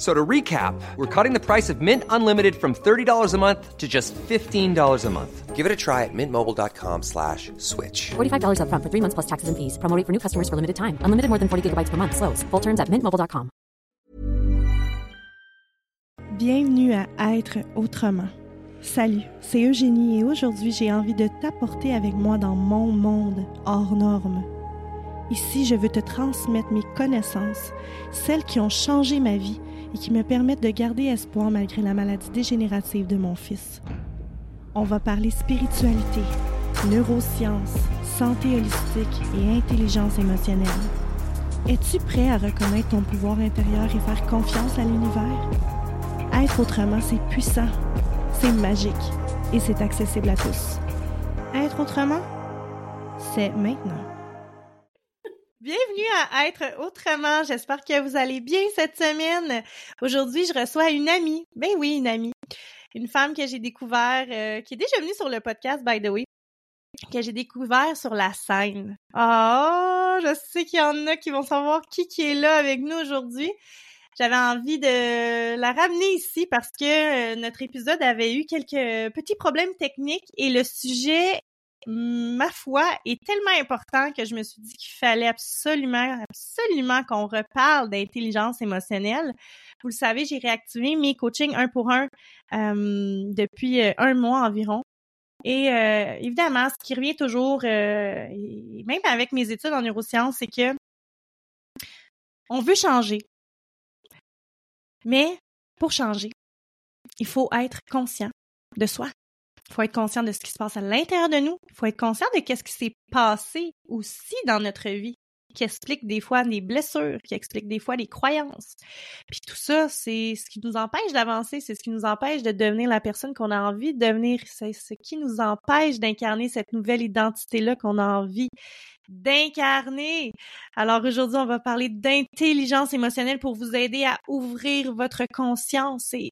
So to recap, we're cutting the price of Mint Unlimited from $30 a month to just $15 a month. Give it a try at mintmobile.com slash switch. $45 upfront for three months plus taxes and fees. Promoting for new customers for limited time. Unlimited more than 40 gigabytes per month. Slows. Full terms at mintmobile.com. Bienvenue à Être autrement. Salut, c'est Eugénie et aujourd'hui j'ai envie de t'apporter avec moi dans mon monde hors norme. Ici, je veux te transmettre mes connaissances, celles qui ont changé ma vie et qui me permettent de garder espoir malgré la maladie dégénérative de mon fils. On va parler spiritualité, neurosciences, santé holistique et intelligence émotionnelle. Es-tu prêt à reconnaître ton pouvoir intérieur et faire confiance à l'univers? Être autrement, c'est puissant, c'est magique et c'est accessible à tous. Être autrement, c'est maintenant. Bienvenue à Être autrement. J'espère que vous allez bien cette semaine. Aujourd'hui, je reçois une amie. Ben oui, une amie. Une femme que j'ai découvert, euh, qui est déjà venue sur le podcast, by the way, que j'ai découvert sur la scène. Oh, je sais qu'il y en a qui vont savoir qui est là avec nous aujourd'hui. J'avais envie de la ramener ici parce que euh, notre épisode avait eu quelques petits problèmes techniques et le sujet ma foi, est tellement important que je me suis dit qu'il fallait absolument, absolument qu'on reparle d'intelligence émotionnelle. Vous le savez, j'ai réactivé mes coachings un pour un euh, depuis euh, un mois environ. Et euh, évidemment, ce qui revient toujours, même avec mes études en neurosciences, c'est que on veut changer. Mais pour changer, il faut être conscient de soi. Faut être conscient de ce qui se passe à l'intérieur de nous. Il faut être conscient de ce qui s'est passé aussi dans notre vie, qui explique des fois des blessures, qui explique des fois des croyances. Puis tout ça, c'est ce qui nous empêche d'avancer, c'est ce qui nous empêche de devenir la personne qu'on a envie de devenir, c'est ce qui nous empêche d'incarner cette nouvelle identité-là qu'on a envie d'incarner. Alors aujourd'hui, on va parler d'intelligence émotionnelle pour vous aider à ouvrir votre conscience et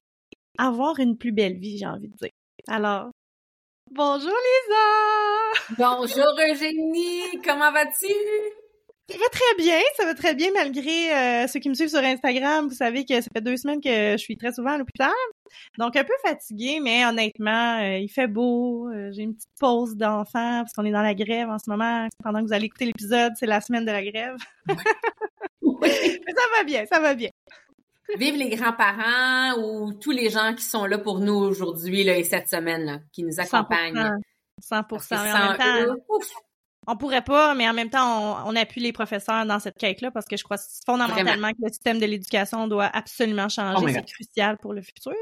avoir une plus belle vie, j'ai envie de dire. Alors, Bonjour Lisa! Bonjour Eugénie, comment vas-tu? Ça va très bien, ça va très bien malgré euh, ceux qui me suivent sur Instagram. Vous savez que ça fait deux semaines que je suis très souvent à l'hôpital. Donc un peu fatiguée, mais honnêtement, euh, il fait beau. Euh, j'ai une petite pause d'enfant parce qu'on est dans la grève en ce moment. Pendant que vous allez écouter l'épisode, c'est la semaine de la grève. mais ça va bien, ça va bien. Vive les grands-parents ou tous les gens qui sont là pour nous aujourd'hui et cette semaine, là, qui nous accompagnent. 100%. 100%. on pourrait pas, mais en même temps, on, appuie les professeurs dans cette quête-là parce que je crois fondamentalement que le système de l'éducation doit absolument changer. Oh c'est crucial pour le futur.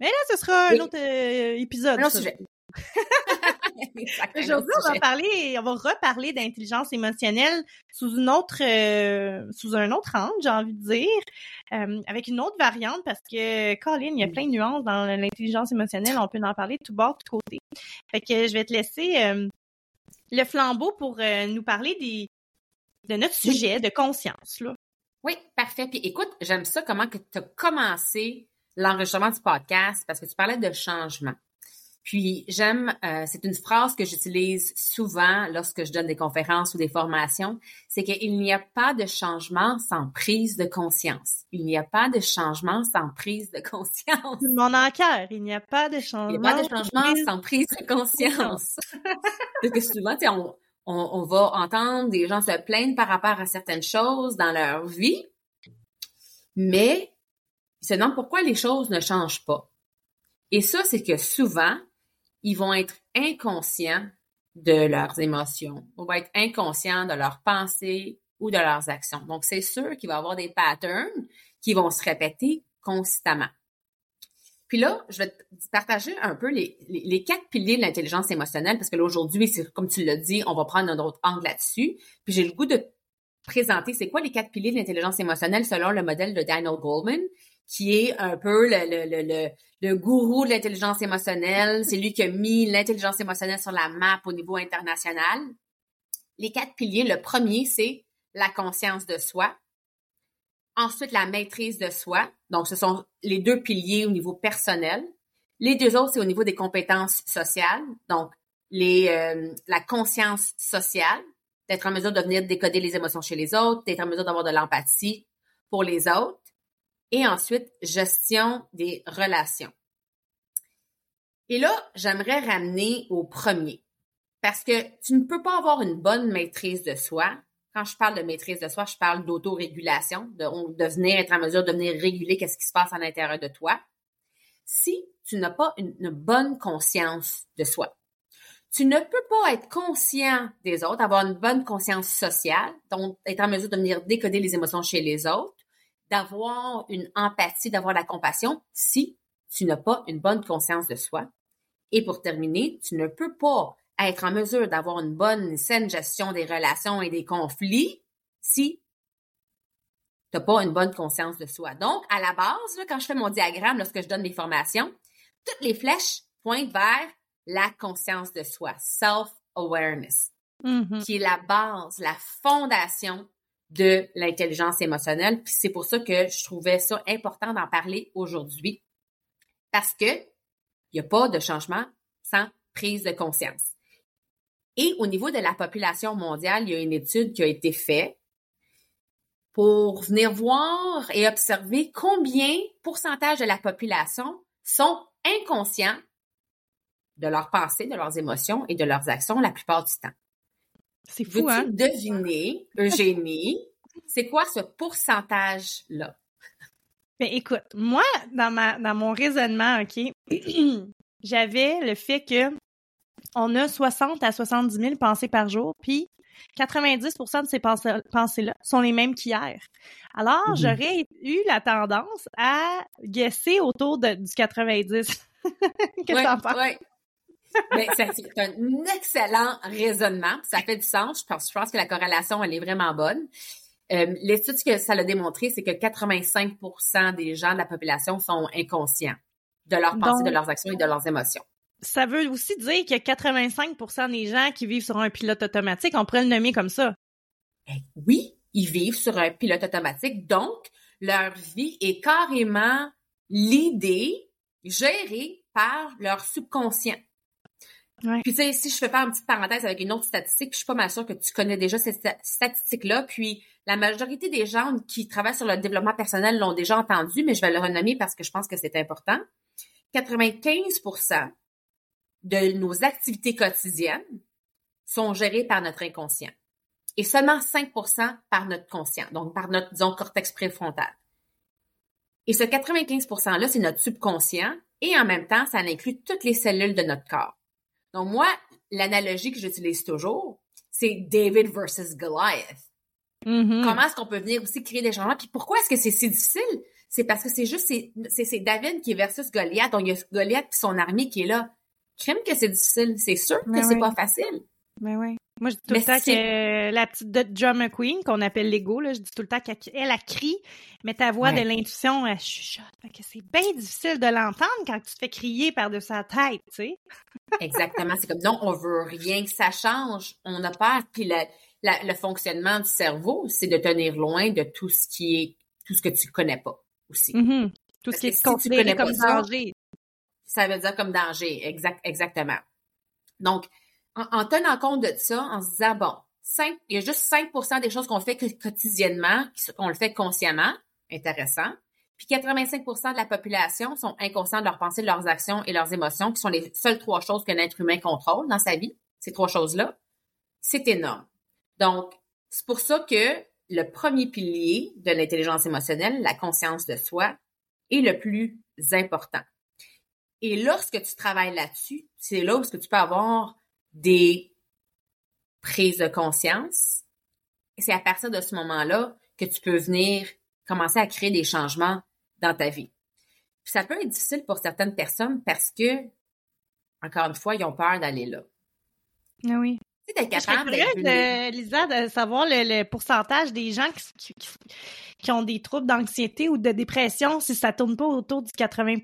Mais là, ce sera un autre euh, épisode. Un autre sujet. Aujourd'hui, on va parler, on va reparler d'intelligence émotionnelle sous une autre, euh, sous un autre angle, j'ai envie de dire, euh, avec une autre variante parce que, Colin, il y a plein de nuances dans l'intelligence émotionnelle. On peut en parler de tout bord, de tout côté. Fait que je vais te laisser euh, le flambeau pour nous parler des, de notre sujet de conscience, là. Oui, parfait. Puis écoute, j'aime ça comment que tu as commencé l'enregistrement du podcast parce que tu parlais de changement. Puis j'aime, euh, c'est une phrase que j'utilise souvent lorsque je donne des conférences ou des formations, c'est qu'il n'y a pas de changement sans prise de conscience. Il n'y a pas de changement sans prise de conscience. Mon enquête, il n'y a pas de changement. Il n'y a pas de changement sans prise de conscience. Parce que souvent, on, on, on va entendre des gens se plaindre par rapport à certaines choses dans leur vie, mais ils se demandent pourquoi les choses ne changent pas. Et ça, c'est que souvent, ils vont être inconscients de leurs émotions, ils vont être inconscients de leurs pensées ou de leurs actions. Donc, c'est sûr qu'il va y avoir des patterns qui vont se répéter constamment. Puis là, je vais te partager un peu les, quatre piliers de l'intelligence émotionnelle, parce que là, aujourd'hui, comme tu l'as dit, on va prendre un autre angle là-dessus. Puis j'ai le goût de présenter c'est quoi les quatre piliers de l'intelligence émotionnelle selon le modèle de Daniel Goldman, qui est un peu le, le, le, le gourou de l'intelligence émotionnelle. C'est lui qui a mis l'intelligence émotionnelle sur la map au niveau international. Les quatre piliers, le premier, c'est la conscience de soi. Ensuite, la maîtrise de soi. Donc, ce sont les deux piliers au niveau personnel. Les deux autres, c'est au niveau des compétences sociales. Donc, les, euh, la conscience sociale, d'être en mesure de venir décoder les émotions chez les autres, d'être en mesure d'avoir de l'empathie pour les autres. Et ensuite, gestion des relations. Et là, j'aimerais ramener au premier. Parce que tu ne peux pas avoir une bonne maîtrise de soi. Quand je parle de maîtrise de soi, je parle d'autorégulation, de, venir être en mesure de venir réguler qu'est-ce qui se passe à l'intérieur de toi. Si tu n'as pas une, une bonne conscience de soi, tu ne peux pas être conscient des autres, avoir une bonne conscience sociale, donc être en mesure de venir décoder les émotions chez les autres, d'avoir une empathie, d'avoir la compassion si tu n'as pas une bonne conscience de soi. Et pour terminer, tu ne peux pas être en mesure d'avoir une bonne, saine gestion des relations et des conflits si tu n'as pas une bonne conscience de soi. Donc, à la base, quand je fais mon diagramme, lorsque je donne mes formations, toutes les flèches pointent vers la conscience de soi, self-awareness, Mm-hmm. qui est la base, la fondation de l'intelligence émotionnelle. C'est pour ça que je trouvais ça important d'en parler aujourd'hui. Parce que il n'y a pas de changement sans prise de conscience. Et au niveau de la population mondiale, il y a une étude qui a été faite pour venir voir et observer combien pourcentage de la population sont inconscients de leurs pensées, de leurs émotions et de leurs actions la plupart du temps. C'est fou, hein? deviner, Eugénie, c'est quoi ce pourcentage-là? Mais écoute, moi, dans ma dans mon raisonnement, OK, j'avais le fait que on a 60 à 70 000 pensées par jour, puis 90% de ces pensées- pensées-là sont les mêmes qu'hier. Alors, Mhm. j'aurais eu la tendance à guesser autour de, du 90. Qu'est-ce que Ouais, t'en penses? ouais. C'est un excellent raisonnement. Ça fait du sens. Je pense, je pense que la corrélation, elle est vraiment bonne. Euh, L'étude que ça l'a démontré, c'est que 85% des gens de la population sont inconscients de leurs pensées, Donc- de leurs actions et de leurs émotions. Ça veut aussi dire que 85% des gens qui vivent sur un pilote automatique, on pourrait le nommer comme ça. Eh oui, ils vivent sur un pilote automatique, donc leur vie est carrément l'idée gérée par leur subconscient. Puis tu sais, si je fais pas une petite parenthèse avec une autre statistique, je suis pas mal sûre que tu connais déjà cette sta- statistique-là, puis la majorité des gens qui travaillent sur le développement personnel l'ont déjà entendu, mais je vais le renommer parce que je pense que c'est important. 95% de nos activités quotidiennes sont gérées par notre inconscient et seulement 5% par notre conscient, donc par notre, cortex préfrontal. Et ce 95 %-là, c'est notre subconscient et en même temps, ça inclut toutes les cellules de notre corps. Donc moi, l'analogie que j'utilise toujours, c'est David versus Goliath. Mhm. Comment est-ce qu'on peut venir aussi créer des changements? Puis pourquoi est-ce que c'est si difficile? C'est parce que c'est juste, c'est, David qui est versus Goliath. Donc, il y a Goliath et son armée qui est là. Crime que c'est difficile. C'est sûr que Mais c'est oui. pas facile. Mais oui. Moi, je dis tout Mais le temps que la petite de John McQueen, qu'on appelle l'ego, là, je dis tout le temps qu'elle elle, elle crie, mais ta voix Ouais. de l'intuition, elle chuchote. C'est bien difficile de l'entendre quand tu te fais crier par-dessus sa tête, tu sais. Exactement. C'est comme, non, on veut rien que ça change. On a peur. Puis la- la- le fonctionnement du cerveau, c'est de tenir loin de tout ce qui est, tout ce que tu connais pas aussi. Mhm. Tout Parce ce qui est si considéré comme ça, danger. Ça veut dire comme danger, exact, exactement. Donc, en, tenant compte de ça, en se disant, bon, 5, il y a juste 5% des choses qu'on fait quotidiennement, qu'on le fait consciemment, intéressant. Puis 85% de la population sont inconscients de leurs pensées, de leurs actions et leurs émotions, qui sont les seules trois choses qu'un être humain contrôle dans sa vie. Ces trois choses-là. C'est énorme. Donc, c'est pour ça que le premier pilier de l'intelligence émotionnelle, la conscience de soi, est le plus important. Et lorsque tu travailles là-dessus, c'est là où tu peux avoir des prises de conscience. C'est à partir de ce moment-là que tu peux venir commencer à créer des changements dans ta vie. Puis ça peut être difficile pour certaines personnes parce que, encore une fois, ils ont peur d'aller là. Ah oui. Tu sais, capable de, Lisa, de savoir le, pourcentage des gens qui, qui, ont des troubles d'anxiété ou de dépression, si ça tourne pas autour du 80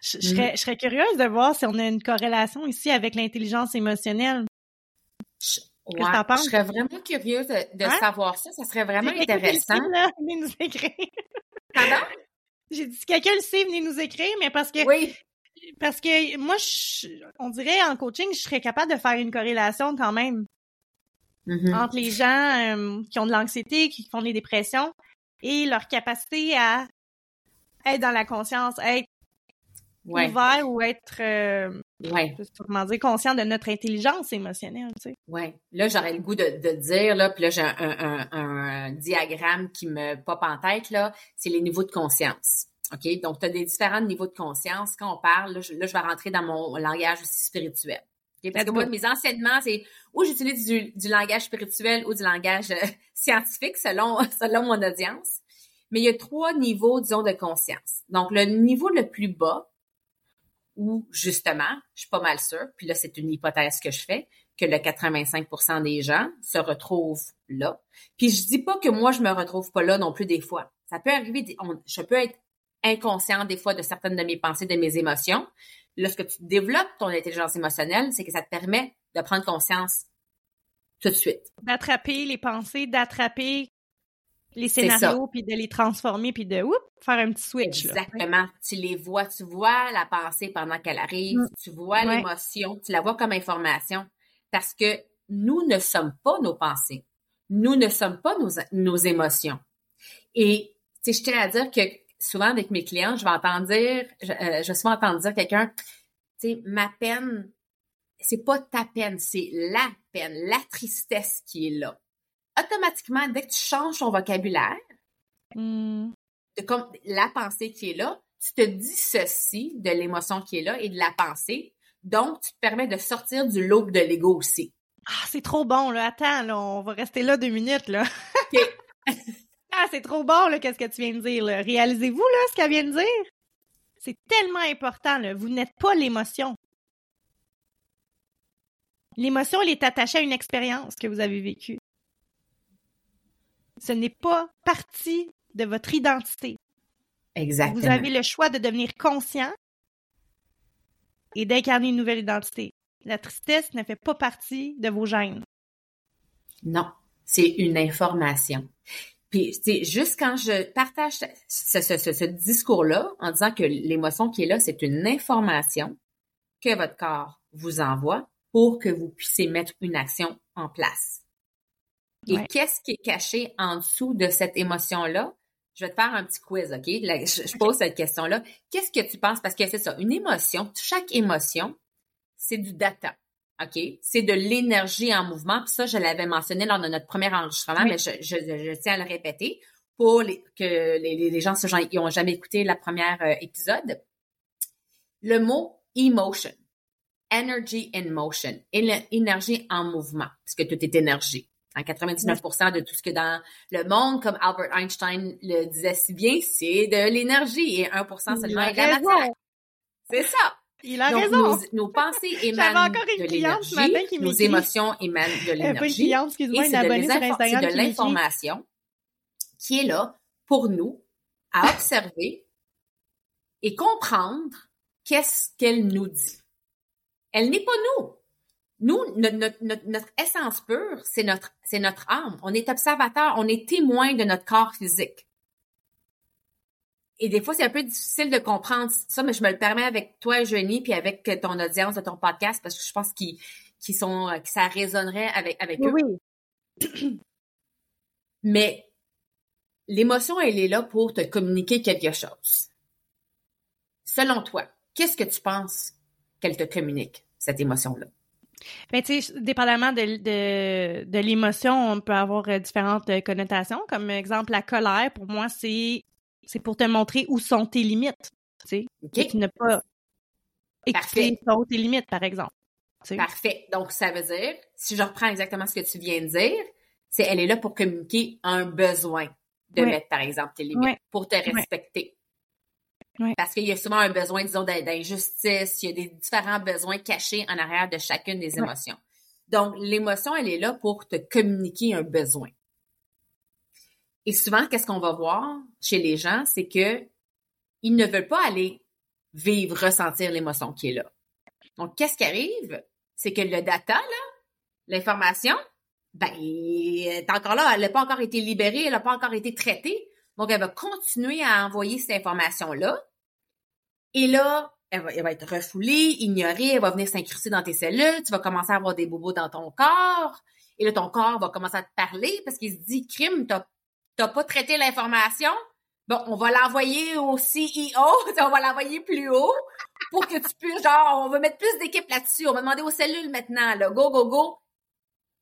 je, serais, je, serais, curieuse de voir si on a une corrélation ici avec l'intelligence émotionnelle. Je, je serais vraiment curieuse de, hein? savoir ça. Ça serait vraiment intéressant. Là, venez nous écrire. Pardon? J'ai dit, si quelqu'un le sait, venez nous écrire, mais parce que oui. Parce que moi, on dirait en coaching, je serais capable de faire une corrélation quand même mm-hmm. entre les gens euh, qui ont de l'anxiété, qui font des dépressions et leur capacité à être dans la conscience, être ouvert ou être euh, ouais. dire conscient de notre intelligence émotionnelle, tu sais. Ouais. Là, j'aurais le goût de, de dire là, puis là j'ai un, un, diagramme qui me pop en tête là, c'est les niveaux de conscience. OK? Donc, tu as des différents niveaux de conscience. Quand on parle, là je, vais rentrer dans mon langage aussi spirituel. Parce que moi, mes enseignements, c'est où j'utilise du, langage spirituel ou du langage euh, scientifique selon, selon mon audience. Mais il y a trois niveaux, disons, de conscience. Donc, le niveau le plus bas, où justement, je suis pas mal sûre, puis là, c'est une hypothèse que je fais, que le 85% des gens se retrouvent là. Puis je dis pas que moi, je me retrouve pas là non plus des fois. Ça peut arriver, je peux être inconscient des fois de certaines de mes pensées, de mes émotions. Lorsque tu développes ton intelligence émotionnelle, c'est que ça te permet de prendre conscience tout de suite. D'attraper les pensées, d'attraper les scénarios, puis de les transformer, puis de faire un petit switch. Exactement. Tu les vois, tu vois la pensée pendant qu'elle arrive, mm. tu vois l'émotion, tu la vois comme information. Parce que nous ne sommes pas nos pensées. Nous ne sommes pas nos, nos émotions. Et je tiens à dire que souvent avec mes clients, je vais entendre dire, je, euh, vais souvent entendre dire quelqu'un, tu sais, ma peine, c'est pas ta peine, c'est la peine, la tristesse qui est là. Automatiquement, dès que tu changes ton vocabulaire, hmm. de comme la pensée qui est là, tu te dissocies de l'émotion qui est là et de la pensée. Donc, tu te permets de sortir du lobe de l'ego aussi. Ah, c'est trop bon, là. Attends, là, on va rester là deux minutes, là. Ah, c'est trop bon, là, qu'est-ce que tu viens de dire, Réalisez-vous, là, ce qu'elle vient de dire? C'est tellement important, là. Vous n'êtes pas l'émotion. L'émotion, elle est attachée à une expérience que vous avez vécue. Ce n'est pas partie de votre identité. Exactement. Vous avez le choix de devenir conscient et d'incarner une nouvelle identité. La tristesse ne fait pas partie de vos gènes. Non, c'est une information. Puis, c'est juste quand je partage ce, discours-là en disant que l'émotion qui est là, c'est une information que votre corps vous envoie pour que vous puissiez mettre une action en place. Et qu'est-ce qui est caché en dessous de cette émotion-là? Je vais te faire un petit quiz, OK? je, pose cette question-là. Qu'est-ce que tu penses? Parce que c'est ça, une émotion, chaque émotion, c'est du data. OK? C'est de l'énergie en mouvement. Puis ça, je l'avais mentionné lors de notre premier enregistrement, mais je, tiens à le répéter pour que les, gens qui n'ont jamais écouté la première euh, épisode. Le mot emotion, energy in motion, énergie en mouvement, puisque tout est énergie. En 99% de tout ce que dans le monde, comme Albert Einstein le disait si bien, c'est de l'énergie et 1% seulement est de la matière. C'est ça. Il a raison. Nos, pensées émanent de l'énergie, nos émotions émanent de l'énergie. et c'est de l'information qui est là pour nous à observer et comprendre qu'est-ce qu'elle nous dit. Elle n'est pas nous. Nous, notre, notre, notre essence pure, c'est notre, c'est notre âme. On est observateur, on est témoin de notre corps physique. et des fois, c'est un peu difficile de comprendre ça, mais je me le permets avec toi, Jenny, puis avec ton audience de ton podcast, parce que je pense qu'ils sont que ça résonnerait avec, avec eux. Oui. Mais l'émotion, elle est là pour te communiquer quelque chose. Selon toi, qu'est-ce que tu penses qu'elle te communique, cette émotion-là? Ben, tu sais, dépendamment de, de, de l'émotion, on peut avoir euh, différentes euh, connotations. Comme exemple, la colère, pour moi, c'est c'est pour te montrer où sont tes limites. Tu sais, okay. ne pas écouter tes limites, par exemple. Parfait. Donc, ça veut dire, si je reprends exactement ce que tu viens de dire, c'est elle est là pour communiquer un besoin de mettre, par exemple, tes limites, pour te respecter. Parce qu'il y a souvent un besoin, disons, d'injustice, il y a des différents besoins cachés en arrière de chacune des émotions. Donc, l'émotion, elle est là pour te communiquer un besoin. Et souvent, qu'est-ce qu'on va voir chez les gens, c'est que ils ne veulent pas aller vivre, ressentir l'émotion qui est là. Donc, qu'est-ce qui arrive? C'est que le data, là, l'information, ben, elle est encore là, elle n'a pas encore été libérée, elle n'a pas encore été traitée. Donc, elle va continuer à envoyer cette information-là. Et là, elle va, être refoulée, ignorée, elle va venir s'incruster dans tes cellules, tu vas commencer à avoir des bobos dans ton corps. Et là, ton corps va commencer à te parler parce qu'il se dit, crime, t'as pas traité l'information, bon, on va l'envoyer au CEO, on va l'envoyer plus haut pour que tu puisses, genre, on va mettre plus d'équipes là-dessus, on va demander aux cellules maintenant, là, go, go, go,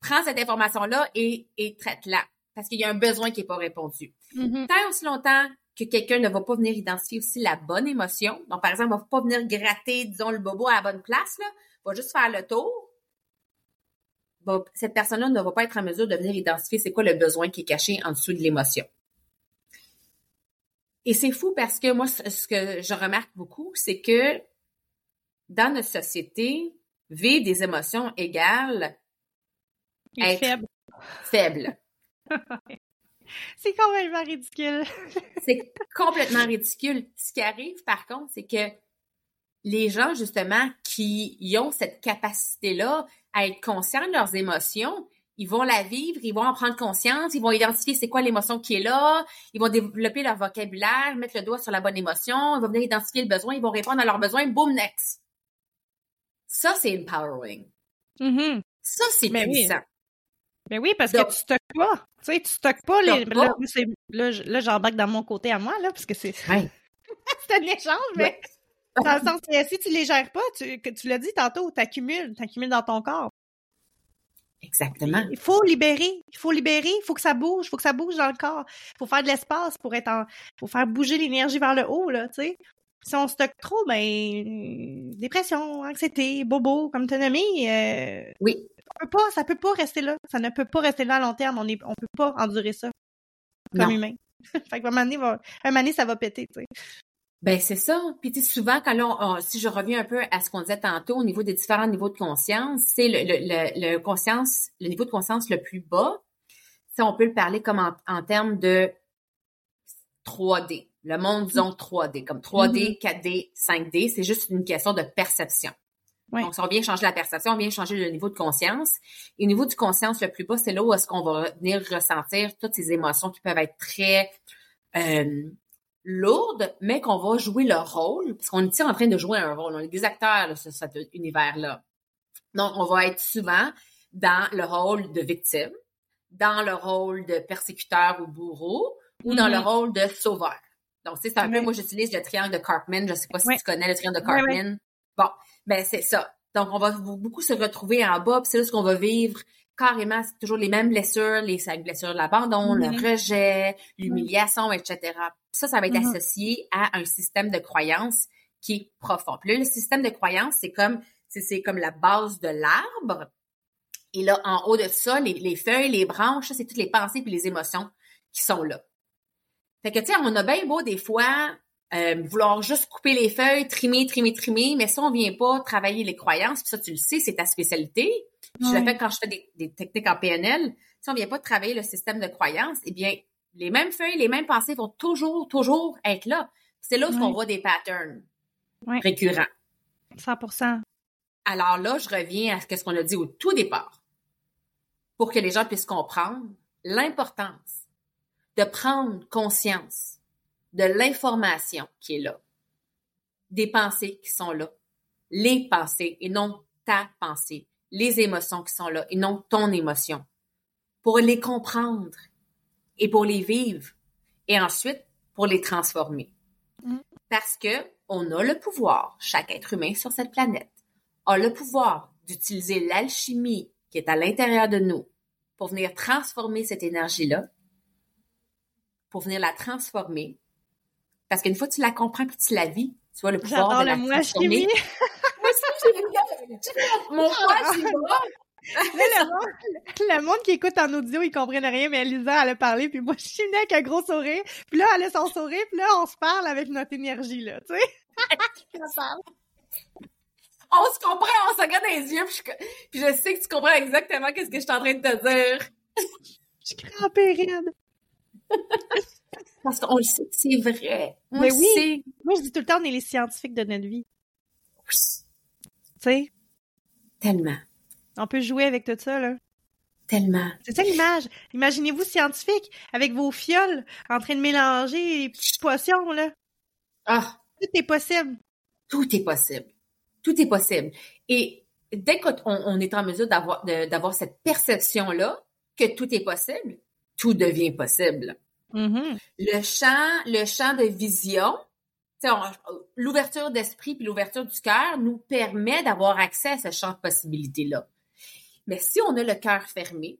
prends cette information-là et, et traite-la. Parce qu'il y a un besoin qui n'est pas répondu. Mm-hmm. Tant aussi longtemps que quelqu'un ne va pas venir identifier aussi la bonne émotion, donc par exemple, ne va pas venir gratter, disons, le bobo à la bonne place, là, va juste faire le tour, cette personne-là ne va pas être en mesure de venir identifier c'est quoi le besoin qui est caché en dessous de l'émotion. Et c'est fou parce que moi, ce que je remarque beaucoup, c'est que dans notre société, vivre des émotions égales être faible. faible. c'est complètement ridicule. c'est complètement ridicule. Ce qui arrive, par contre, c'est que les gens, justement, qui ont cette capacité-là à être conscients de leurs émotions, ils vont la vivre, ils vont en prendre conscience, ils vont identifier c'est quoi l'émotion qui est là, ils vont développer leur vocabulaire, mettre le doigt sur la bonne émotion, ils vont venir identifier le besoin, ils vont répondre à leurs besoins, boom, next. Ça, c'est empowering. Mm-hmm. Ça, c'est puissant. Mais ben oui, parce que tu stockes pas. Tu sais, tu stockes pas les. Là, là, j'embarque dans mon côté à moi, là, parce que c'est. c'est un échange, mais. Dans le sens que si tu les gères pas, tu, tu l'as dit tantôt, tu accumules, tu accumules dans ton corps. Exactement. Il faut libérer, il faut libérer, il faut que ça bouge, il faut que ça bouge dans le corps. Il faut faire de l'espace pour être en. faut faire bouger l'énergie vers le haut, là, tu sais. Si on stocke trop, ben dépression, anxiété, bobo, comme tu as nommé, euh, oui. Ça peut pas, ça peut pas rester là. Ça ne peut pas rester là à long terme. On est, on peut pas endurer ça comme humain. fait qu'à un moment donné, un moment donné, ça va péter, tu sais. Ben c'est ça. Puis tu souvent quand on, si je reviens un peu à ce qu'on disait tantôt au niveau des différents niveaux de conscience, c'est le, le, le, conscience, le niveau de conscience le plus bas. Ça, on peut le parler comme en, termes de 3D. Le monde, disons 3D, comme 3D, 4D, 5D, c'est juste une question de perception. Donc, si on vient changer la perception, on vient changer le niveau de conscience. Et au niveau du conscience le plus bas, c'est là où est-ce qu'on va venir ressentir toutes ces émotions qui peuvent être très euh, lourde, mais qu'on va jouer le rôle, parce qu'on est en train de jouer un rôle? On est des acteurs de cet univers-là. Donc, on va être souvent dans le rôle de victime, dans le rôle de persécuteur ou bourreau, ou dans le mm-hmm. rôle de sauveur. Donc, c'est un peu, moi, j'utilise le triangle de Cartman. Je sais pas si tu connais le triangle de Cartman. Bon, ben c'est ça. Donc, on va beaucoup se retrouver en bas, puis c'est là ce qu'on va vivre carrément, c'est toujours les mêmes blessures, les cinq blessures de l'abandon, le rejet, l'humiliation, etc. Ça, ça va être mm-hmm. associé à un système de croyance qui est profond. Puis là, le système de croyance, c'est comme c'est comme la base de l'arbre. Et là, en haut de ça, les, feuilles, les branches, c'est toutes les pensées puis les émotions qui sont là. Fait que, tu sais, on a bien beau des fois euh, vouloir juste couper les feuilles, trimer, trimer, trimer, mais si on vient pas travailler les croyances, puis ça, tu le sais, c'est ta spécialité, je le fais quand je fais des, techniques en PNL. Si on vient pas travailler le système de croyance, eh bien, les mêmes feuilles, les mêmes pensées vont toujours, toujours être là. C'est là où on voit des patterns récurrents. 100% Alors là, je reviens à ce qu'on a dit au tout départ. Pour que les gens puissent comprendre l'importance de prendre conscience de l'information qui est là, des pensées qui sont là, les pensées et non ta pensée, les émotions qui sont là et non ton émotion, pour les comprendre et pour les vivre et ensuite pour les transformer. Mm. Parce que on a le pouvoir, chaque être humain sur cette planète a le pouvoir d'utiliser l'alchimie qui est à l'intérieur de nous pour venir transformer cette énergie-là, pour venir la transformer. Parce qu'une fois que tu la comprends puis tu la vis, tu vois le pouvoir de la transformer. moi aussi, j'ai Mon poids, c'est le, monde, le monde qui écoute en audio, ils comprennent rien, mais Elisa, elle a parlé, puis moi, je suis venue avec un gros sourire, puis là, elle a son sourire, puis là, on se parle avec notre énergie, là, tu sais. on se comprend, on se regarde dans les yeux, puis je, sais que tu comprends exactement qu'est-ce que je suis en train de te dire. je suis crampée raide. Parce qu'on le sait que c'est vrai. Mais oui. Moi, je dis tout le temps, on est les scientifiques de notre vie. Tu sais? Tellement. On peut jouer avec tout ça, là. Tellement. C'est ça l'image. Imaginez-vous scientifique avec vos fioles en train de mélanger les petites potions, là. Ah. Tout est possible. Tout est possible. Tout est possible. Et dès qu'on on est en mesure d'avoir d'avoir cette perception-là que tout est possible, tout devient possible. Mm-hmm. Le champ, le champ de vision, l'ouverture d'esprit puis l'ouverture du cœur nous permet d'avoir accès à ce champ de possibilités-là. Mais si on a le cœur fermé,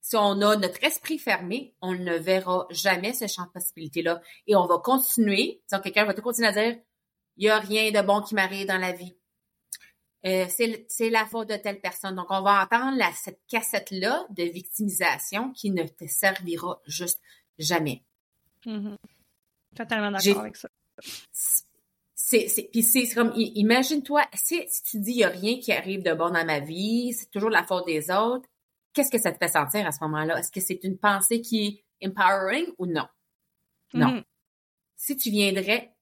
si on a notre esprit fermé, on ne verra jamais ce champ de possibilités-là. Et on va continuer, quelqu'un va tout continuer à dire, il n'y a rien de bon qui m'arrive dans la vie. Euh, c'est la faute de telle personne. Donc, on va entendre cette cassette-là de victimisation qui ne te servira juste jamais. Mm-hmm. Totalement d'accord avec ça. C'est, puis c'est comme, imagine-toi, si, tu dis il n'y a rien qui arrive de bon dans ma vie, c'est toujours la faute des autres, qu'est-ce que ça te fait sentir à ce moment-là? Est-ce que c'est une pensée qui est empowering ou non? Non. Mm-hmm. Si tu viendrais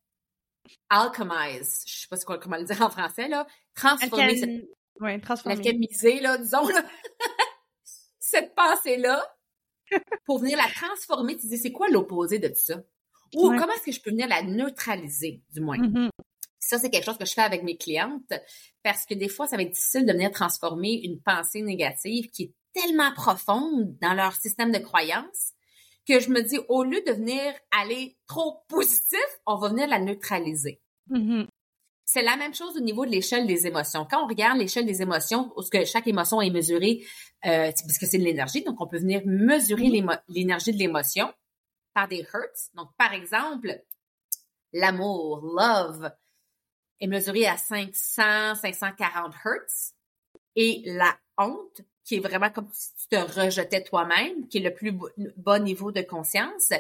alchemize, je sais pas comment le dire en français, là, transformer cette... Ouais, transformer. Alchemiser, là, disons, là. cette pensée-là, pour venir la transformer, tu dis, c'est quoi l'opposé de tout ça? Ou comment est-ce que je peux venir la neutraliser, du moins? Mm-hmm. Ça, c'est quelque chose que je fais avec mes clientes parce que des fois, ça va être difficile de venir transformer une pensée négative qui est tellement profonde dans leur système de croyance que je me dis, au lieu de venir aller trop positif, on va venir la neutraliser. Mm-hmm. C'est la même chose au niveau de l'échelle des émotions. Quand on regarde l'échelle des émotions, où que chaque émotion est mesurée, euh, parce que c'est de l'énergie, donc on peut venir mesurer l'énergie de l'émotion par des hertz. Donc, par exemple, l'amour, love, est mesuré à 500, 540 hertz. Et la honte, qui est vraiment comme si tu te rejetais toi-même, qui est le plus bas niveau de conscience,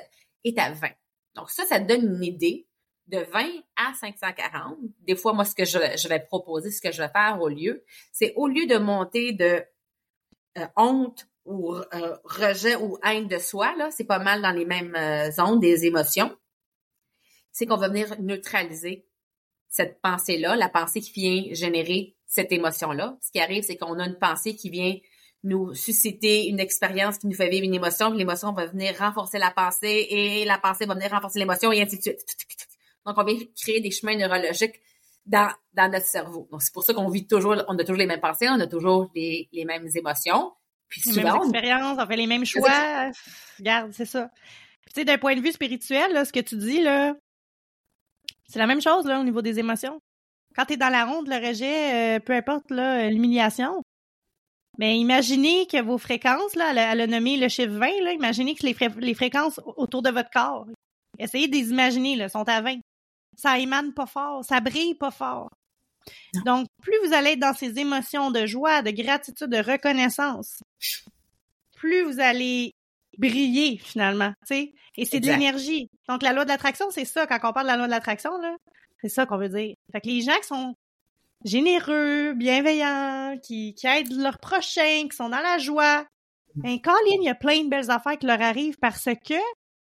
est à 20. Donc ça, ça donne une idée de 20 à 540. Des fois, moi, ce que je, vais proposer, ce que je vais faire au lieu, c'est au lieu de monter de euh, honte ou euh, rejet ou haine de soi, là, c'est pas mal dans les mêmes euh, zones des émotions, c'est qu'on va venir neutraliser cette pensée-là, la pensée qui vient générer cette émotion-là. Ce qui arrive, c'est qu'on a une pensée qui vient nous susciter une expérience qui nous fait vivre une émotion, puis l'émotion va venir renforcer la pensée et la pensée va venir renforcer l'émotion et ainsi de suite. Donc, on vient créer des chemins neurologiques dans, dans notre cerveau. Donc, c'est pour ça qu'on vit toujours, on a toujours les mêmes pensées, on a toujours les, les mêmes émotions. Puis les mêmes expériences, on fait les mêmes choix. Regarde, c'est ça. Puis, tu sais, d'un point de vue spirituel, là, ce que tu dis, là, c'est la même chose, là, au niveau des émotions. Quand tu es dans la ronde, le rejet, euh, peu importe, là, l'humiliation, mais imaginez que vos fréquences, là, elle a, nommé le chiffre 20, là, imaginez que les, les fréquences autour de votre corps, essayez de les imaginer, là, sont à 20. Ça émane pas fort, ça brille pas fort. Donc, plus vous allez être dans ces émotions de joie, de gratitude, de reconnaissance, plus vous allez briller finalement, tu sais. Et c'est de l'énergie. Donc, la loi de l'attraction, c'est ça. Quand on parle de la loi de l'attraction, là, c'est ça qu'on veut dire. Fait que les gens qui sont généreux, bienveillants, qui, qui aident leurs prochains, qui sont dans la joie. Ben, Colin, il y a plein de belles affaires qui leur arrivent parce que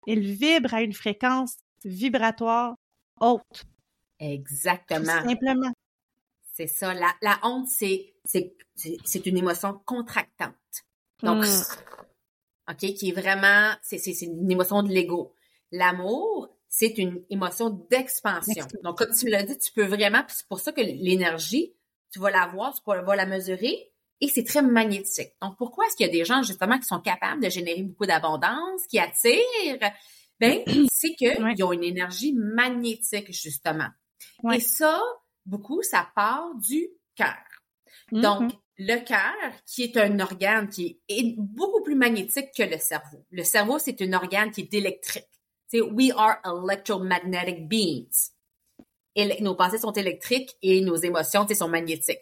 ils vibrent à une fréquence vibratoire haute. Exactement. Tout simplement. C'est ça. La, la honte, c'est, c'est, c'est une émotion contractante. Donc, hmm. OK, qui est vraiment, c'est, c'est, une émotion de l'ego. L'amour, c'est une émotion d'expansion. Donc, comme tu l'as dit, tu peux vraiment, c'est pour ça que l'énergie, tu vas la voir, tu vas la mesurer, et c'est très magnétique. Donc, pourquoi est-ce qu'il y a des gens, justement, qui sont capables de générer beaucoup d'abondance, qui attirent? Ben, c'est qu'ils ont une énergie magnétique, justement. Et ça, beaucoup, ça part du cœur. Donc, mm-hmm. le cœur, qui est un organe qui est beaucoup plus magnétique que le cerveau. Le cerveau, c'est un organe qui est électrique. C'est we are electromagnetic beings. Et nos pensées sont électriques et nos émotions sont magnétiques.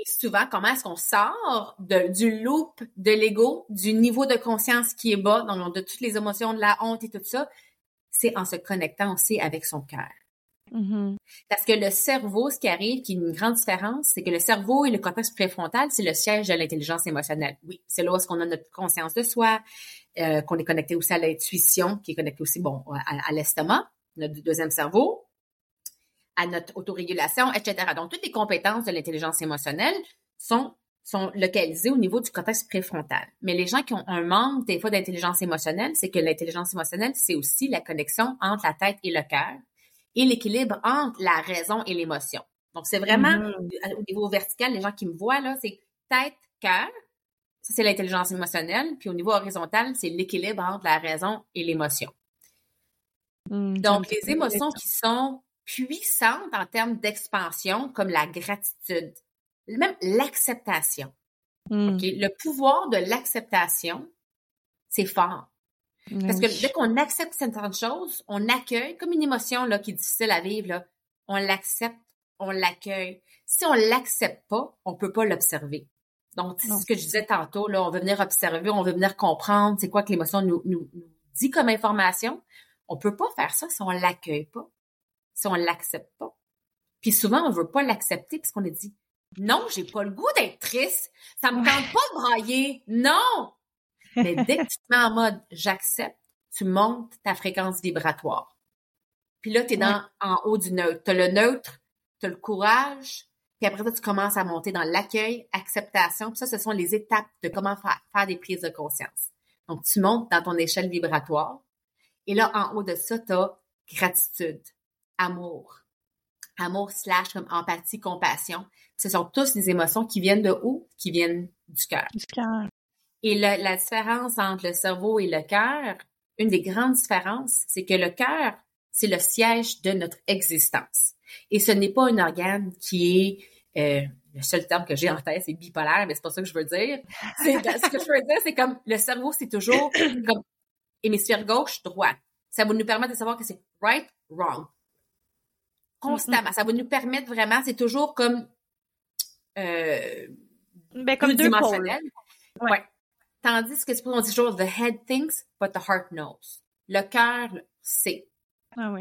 Et souvent, comment est-ce qu'on sort du loop de l'ego, du niveau de conscience qui est bas, donc de toutes les émotions, de la honte et tout ça? C'est en se connectant aussi avec son cœur. Mm-hmm. Parce que le cerveau, ce qui arrive, qui est une grande différence, c'est que le cerveau et le cortex préfrontal, c'est le siège de l'intelligence émotionnelle. Oui, c'est là où est-ce qu'on a notre conscience de soi, euh, qu'on est connecté aussi à l'intuition, qui est connecté aussi, bon, à, l'estomac, notre deuxième cerveau, à notre autorégulation, etc. Donc, toutes les compétences de l'intelligence émotionnelle sont sont localisées au niveau du cortex préfrontal. Mais les gens qui ont un manque des fois d'intelligence émotionnelle, c'est que l'intelligence émotionnelle, c'est aussi la connexion entre la tête et le cœur et l'équilibre entre la raison et l'émotion. Donc, c'est vraiment mm-hmm. au niveau vertical, les gens qui me voient, là, c'est tête, cœur. Ça, c'est l'intelligence émotionnelle. Puis au niveau horizontal, c'est l'équilibre entre la raison et l'émotion. Mm, Donc, les émotions qui sont puissantes en termes d'expansion, comme la gratitude, même l'acceptation. Mm. Le pouvoir de l'acceptation, c'est fort. Parce que dès qu'on accepte certaines choses, on accueille, comme une émotion là, qui est difficile à vivre, là, on l'accepte, on l'accueille. Si on l'accepte pas, on peut pas l'observer. Donc, c'est ce que je disais tantôt, là, on veut venir observer, on veut venir comprendre c'est quoi que l'émotion nous, nous, dit comme information. On peut pas faire ça si on l'accueille pas, si on l'accepte pas. Puis souvent, on veut pas l'accepter parce qu'on a dit non, j'ai pas le goût d'être triste. Ça me tente pas de brailler. Non! Mais dès que tu te mets en mode j'accepte, tu montes ta fréquence vibratoire. Puis là, tu es dans, en haut du neutre. Tu as le neutre, tu as le courage, puis après ça, tu commences à monter dans l'accueil, acceptation. Puis ça, ce sont les étapes de comment faire, faire des prises de conscience. Donc, tu montes dans ton échelle vibratoire. Et là, en haut de ça, tu as gratitude, amour. Amour slash comme empathie, compassion. ce sont tous des émotions qui viennent de où? Qui viennent du cœur. Du cœur. Et la différence entre le cerveau et le cœur, une des grandes différences, c'est que le cœur, c'est le siège de notre existence. Et ce n'est pas un organe qui est, euh, le seul terme que j'ai en tête, c'est bipolaire, mais c'est pas ça que je veux dire. Ce que je veux dire, c'est comme le cerveau, c'est toujours comme hémisphère gauche, droite. Ça va nous permettre de savoir que c'est right, wrong. Constamment. Ça va nous permettre vraiment, c'est toujours comme euh, ben, comme deux pôles. Ouais. Tandis que c'est pour on dit toujours the head thinks, but the heart knows. Le cœur sait. Ah.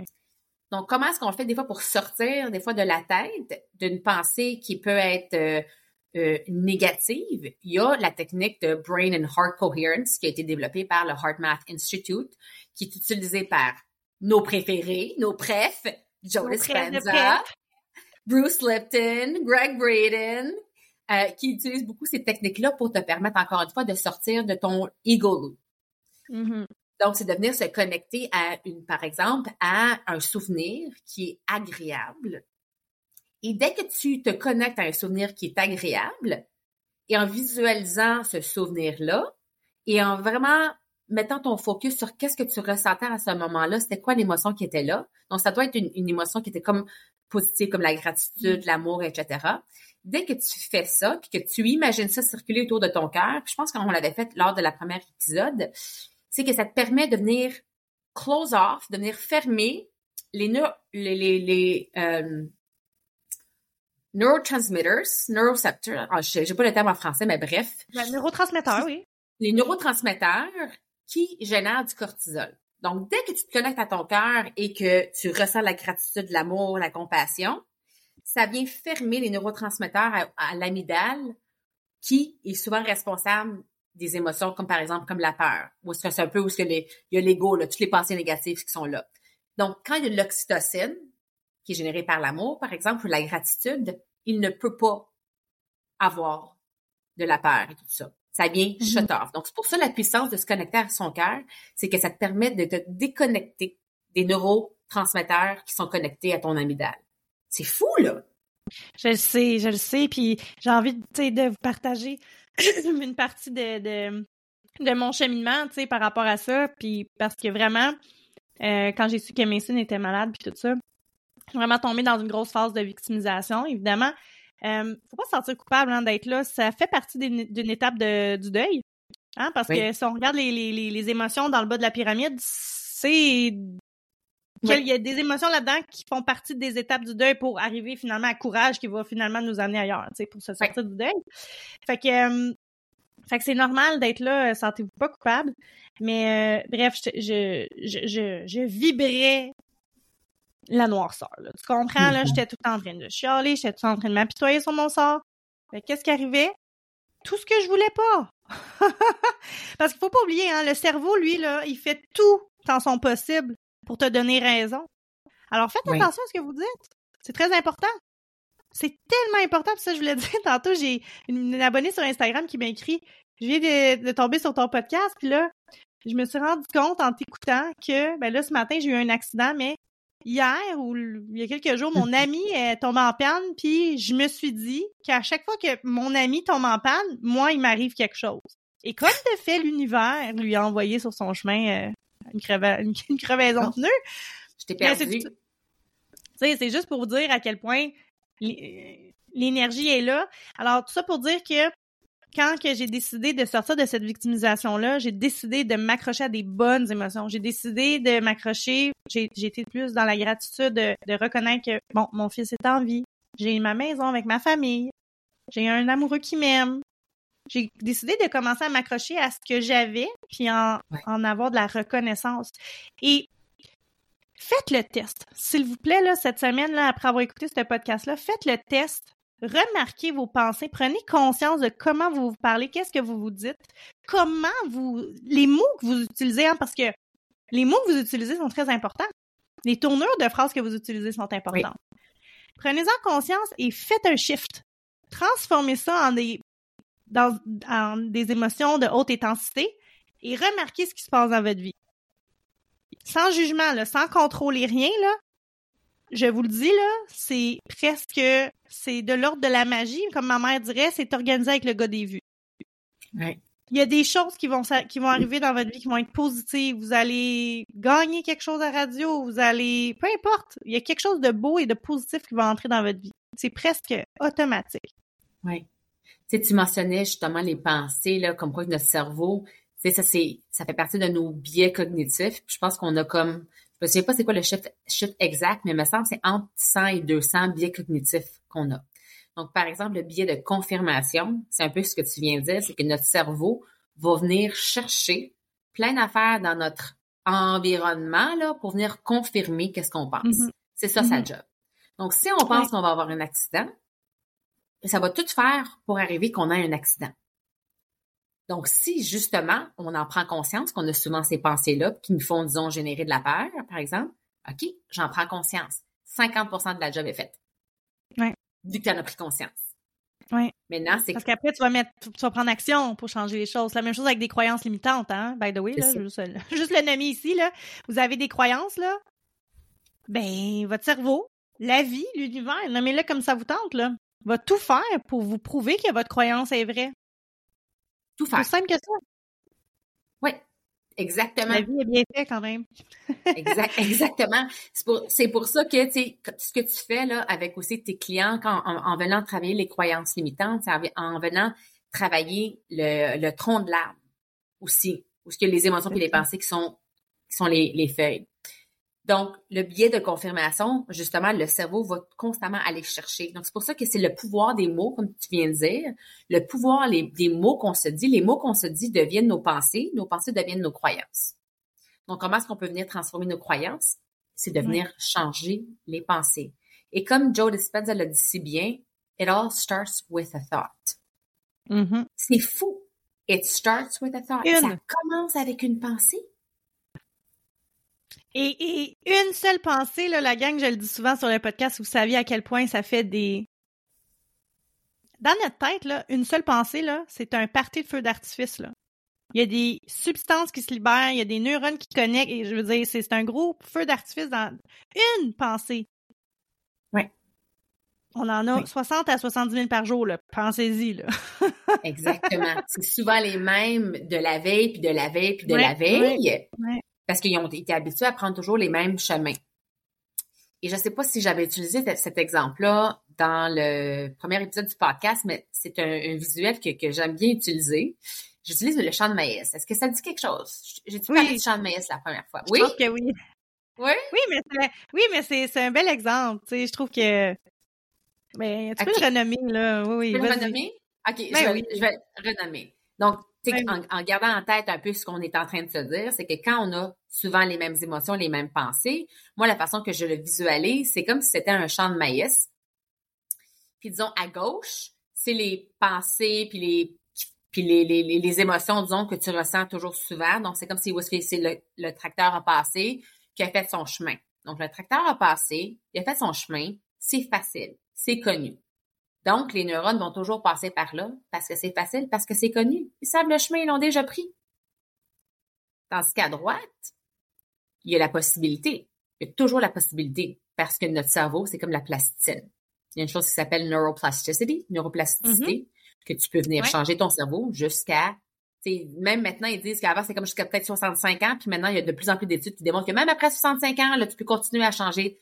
Donc, comment est-ce qu'on fait des fois pour sortir des fois de la tête d'une pensée qui peut être euh, euh, négative? Il y a la technique de Brain and Heart Coherence qui a été développée par le Heart Math Institute, qui est utilisée par nos préférés, nos prefs, Joe Dispenza, Bruce Lipton, Greg Braden, euh, qui utilise beaucoup ces techniques-là pour te permettre, encore une fois, de sortir de ton ego loop. Mm-hmm. Donc, c'est de venir se connecter à une, par exemple, à un souvenir qui est agréable. Et dès que tu te connectes à un souvenir qui est agréable, et en visualisant ce souvenir-là, et en vraiment mettant ton focus sur qu'est-ce que tu ressentais à ce moment-là, c'était quoi l'émotion qui était là? Donc, ça doit être une, une émotion qui était comme positive, comme la gratitude, l'amour, etc dès que tu fais ça, puis que tu imagines ça circuler autour de ton cœur, je pense qu'on l'avait fait lors de la première épisode, c'est que ça te permet de venir close off, de venir fermer les, les, les, les euh, neurotransmitters, neuroceptors, ah, je j'ai pas le terme en français, mais bref. Les neurotransmetteurs, oui. Les neurotransmetteurs qui génèrent du cortisol. Donc, dès que tu te connectes à ton cœur et que tu ressens la gratitude, l'amour, la compassion, ça vient fermer les neurotransmetteurs à, l'amygdale qui est souvent responsable des émotions comme par exemple comme la peur ou c'est un peu où il y a l'ego toutes les pensées négatives qui sont là. Donc quand il y a de l'oxytocine qui est générée par l'amour par exemple ou la gratitude, il ne peut pas avoir de la peur et tout ça. Ça vient mm-hmm. shut off. Donc c'est pour ça la puissance de se connecter à son cœur, c'est que ça te permet de te déconnecter des neurotransmetteurs qui sont connectés à ton amygdale. C'est fou, là! Je le sais, je le sais, puis j'ai envie de vous partager une partie de, de, de mon cheminement, tu sais, par rapport à ça, puis parce que vraiment, euh, quand j'ai su que Mason était malade, puis tout ça, je suis vraiment tombée dans une grosse phase de victimisation, évidemment. Euh, faut pas se sentir coupable hein, d'être là. Ça fait partie d'une étape de, du deuil. Hein, parce que si on regarde les, les, les, émotions dans le bas de la pyramide, c'est qu'il y a des émotions là-dedans qui font partie des étapes du deuil pour arriver finalement à courage qui va finalement nous amener ailleurs, pour se sortir du deuil. Fait que, euh, fait que c'est normal d'être là, euh, sentez-vous pas coupable. Mais euh, bref, je, je, je, je, vibrais la noirceur. Là. Tu comprends? Là, mm-hmm. j'étais tout en train de chialer, j'étais tout en train de m'apitoyer sur mon sort. Qu'est-ce qui arrivait? Tout ce que je voulais pas. Parce qu'il faut pas oublier, hein, le cerveau, lui, là, il fait tout dans son possible pour te donner raison. Alors faites attention à ce que vous dites. C'est très important. C'est tellement important. Puis ça, je voulais dire tantôt, j'ai une, abonnée sur Instagram qui m'a écrit Je viens de, tomber sur ton podcast, puis là, je me suis rendu compte en t'écoutant que ben là, ce matin, j'ai eu un accident, mais hier ou il y a quelques jours, mon ami est tombé en panne, puis je me suis dit qu'à chaque fois que mon ami tombe en panne, moi, il m'arrive quelque chose. Et comme de fait, l'univers lui a envoyé sur son chemin euh, une, crevaison de pneu. Je t'ai perdu. C'est juste pour vous dire à quel point l'énergie est là. Alors, tout ça pour dire que quand que j'ai décidé de sortir de cette victimisation-là, j'ai décidé de m'accrocher à des bonnes émotions. J'ai décidé de m'accrocher, j'ai été plus dans la gratitude de, reconnaître que, bon, mon fils est en vie, j'ai ma maison avec ma famille, j'ai un amoureux qui m'aime. J'ai décidé de commencer à m'accrocher à ce que j'avais, puis en, en avoir de la reconnaissance. Et faites le test. S'il vous plaît, là, cette semaine, là, après avoir écouté ce podcast-là, faites le test remarquez vos pensées, prenez conscience de comment vous vous parlez, qu'est-ce que vous vous dites, comment vous, les mots que vous utilisez, hein, parce que les mots que vous utilisez sont très importants. Les tournures de phrases que vous utilisez sont importantes. Prenez-en conscience et faites un shift. Transformez ça en des, dans, en des émotions de haute intensité et remarquez ce qui se passe dans votre vie. Sans jugement, là, sans contrôler rien, là, je vous le dis, là, c'est presque, c'est de l'ordre de la magie, comme ma mère dirait, c'est organisé avec le gars des vues. Il y a des choses qui vont, qui vont arriver dans votre vie qui vont être positives. Vous allez gagner quelque chose à radio, vous allez, peu importe, il y a quelque chose de beau et de positif qui va entrer dans votre vie. C'est presque automatique. Oui. Tu sais, tu mentionnais justement les pensées, là, comme quoi notre cerveau, tu sais, ça, c'est, ça fait partie de nos biais cognitifs. je pense qu'on a comme je ne sais pas c'est quoi le chiffre, exact, mais il me semble que c'est entre 100 et 200 biais cognitifs qu'on a. Donc, par exemple, le biais de confirmation, c'est un peu ce que tu viens de dire, c'est que notre cerveau va venir chercher plein d'affaires dans notre environnement là, pour venir confirmer qu'est-ce qu'on pense. Mm-hmm. C'est ça sa mm-hmm. job. Donc, si on pense qu'on va avoir un accident, ça va tout faire pour arriver qu'on ait un accident. Donc, si justement, on en prend conscience qu'on a souvent ces pensées-là qui nous font, disons, générer de la peur, par exemple, OK, j'en prends conscience. 50% de la job est faite. Oui. Vu que tu en as pris conscience. Oui. Maintenant, c'est Parce qu'après, tu vas mettre, tu vas prendre action pour changer les choses. La même chose avec des croyances limitantes, hein, by the way, là, juste, juste, le nommer ici, là. Vous avez des croyances, là? Ben, votre cerveau, la vie, l'univers, nommez-le comme ça vous tente, là, va tout faire pour vous prouver que votre croyance est vraie. Tout faire. C'est simple que ça. Oui, exactement. La vie est bien faite quand même. exactement. C'est pour, ça que ce que tu fais là avec aussi tes clients quand, en, venant travailler les croyances limitantes, en venant travailler le, tronc de l'arbre aussi, où ce que les émotions et les pensées qui sont, qui sont les, les feuilles. Donc, le biais de confirmation, justement, le cerveau va constamment aller chercher. Donc, c'est pour ça que c'est le pouvoir des mots, comme tu viens de dire, le pouvoir des mots qu'on se dit. Les mots qu'on se dit deviennent nos pensées, nos pensées deviennent nos croyances. Donc, comment est-ce qu'on peut venir transformer nos croyances? C'est de venir changer les pensées. Et comme Joe Dispenza l'a dit si bien, it all starts with a thought. Mm-hmm. C'est fou. It starts with a thought. Ça commence avec une pensée. Et, une seule pensée, là, la gang, je le dis souvent sur le podcast, vous saviez à quel point ça fait des. Dans notre tête, là, une seule pensée, là, c'est un parti de feu d'artifice. Là. Il y a des substances qui se libèrent, il y a des neurones qui connectent, et je veux dire, c'est un gros feu d'artifice dans une pensée. Oui. On en a 60 à 70 000 par jour, là. Pensez-y, là. Exactement. C'est souvent les mêmes de la veille, puis de la veille, puis de la veille. Parce qu'ils ont été habitués à prendre toujours les mêmes chemins. Et je ne sais pas si j'avais utilisé cet exemple-là dans le premier épisode du podcast, mais c'est un, visuel que, que j'aime bien utiliser. J'utilise le champ de maïs. Est-ce que ça dit quelque chose? J'ai oui. du champ de maïs la première fois? Je oui? Trouve que oui. Oui? Oui, mais c'est, oui, mais c'est, un bel exemple. Tu sais, je trouve que. Mais tu peux le renommer, là. Oui, oui. Tu peux le renommer? OK, ben je, vais, je vais le renommer. Donc, en, gardant en tête un peu ce qu'on est en train de se dire, c'est que quand on a souvent les mêmes émotions, les mêmes pensées, moi, la façon que je le visualise, c'est comme si c'était un champ de maïs. Puis disons, à gauche, c'est les pensées, puis les puis les, les, les, émotions, disons, que tu ressens toujours souvent. Donc, c'est comme si c'est le, le tracteur a passé, qui a fait son chemin. Donc, le tracteur a passé, il a fait son chemin, c'est facile, c'est connu. Donc, les neurones vont toujours passer par là parce que c'est facile, parce que c'est connu. Ils savent le chemin, ils l'ont déjà pris. Tandis qu'à droite, il y a la possibilité. Il y a toujours la possibilité parce que notre cerveau, c'est comme la plasticine. Il y a une chose qui s'appelle neuroplasticity, neuroplasticité, mm-hmm. que tu peux venir changer ton cerveau jusqu'à même maintenant, ils disent qu'avant, c'est comme jusqu'à peut-être 65 ans, puis maintenant, il y a de plus en plus d'études qui démontrent que même après 65 ans, là, tu peux continuer à changer,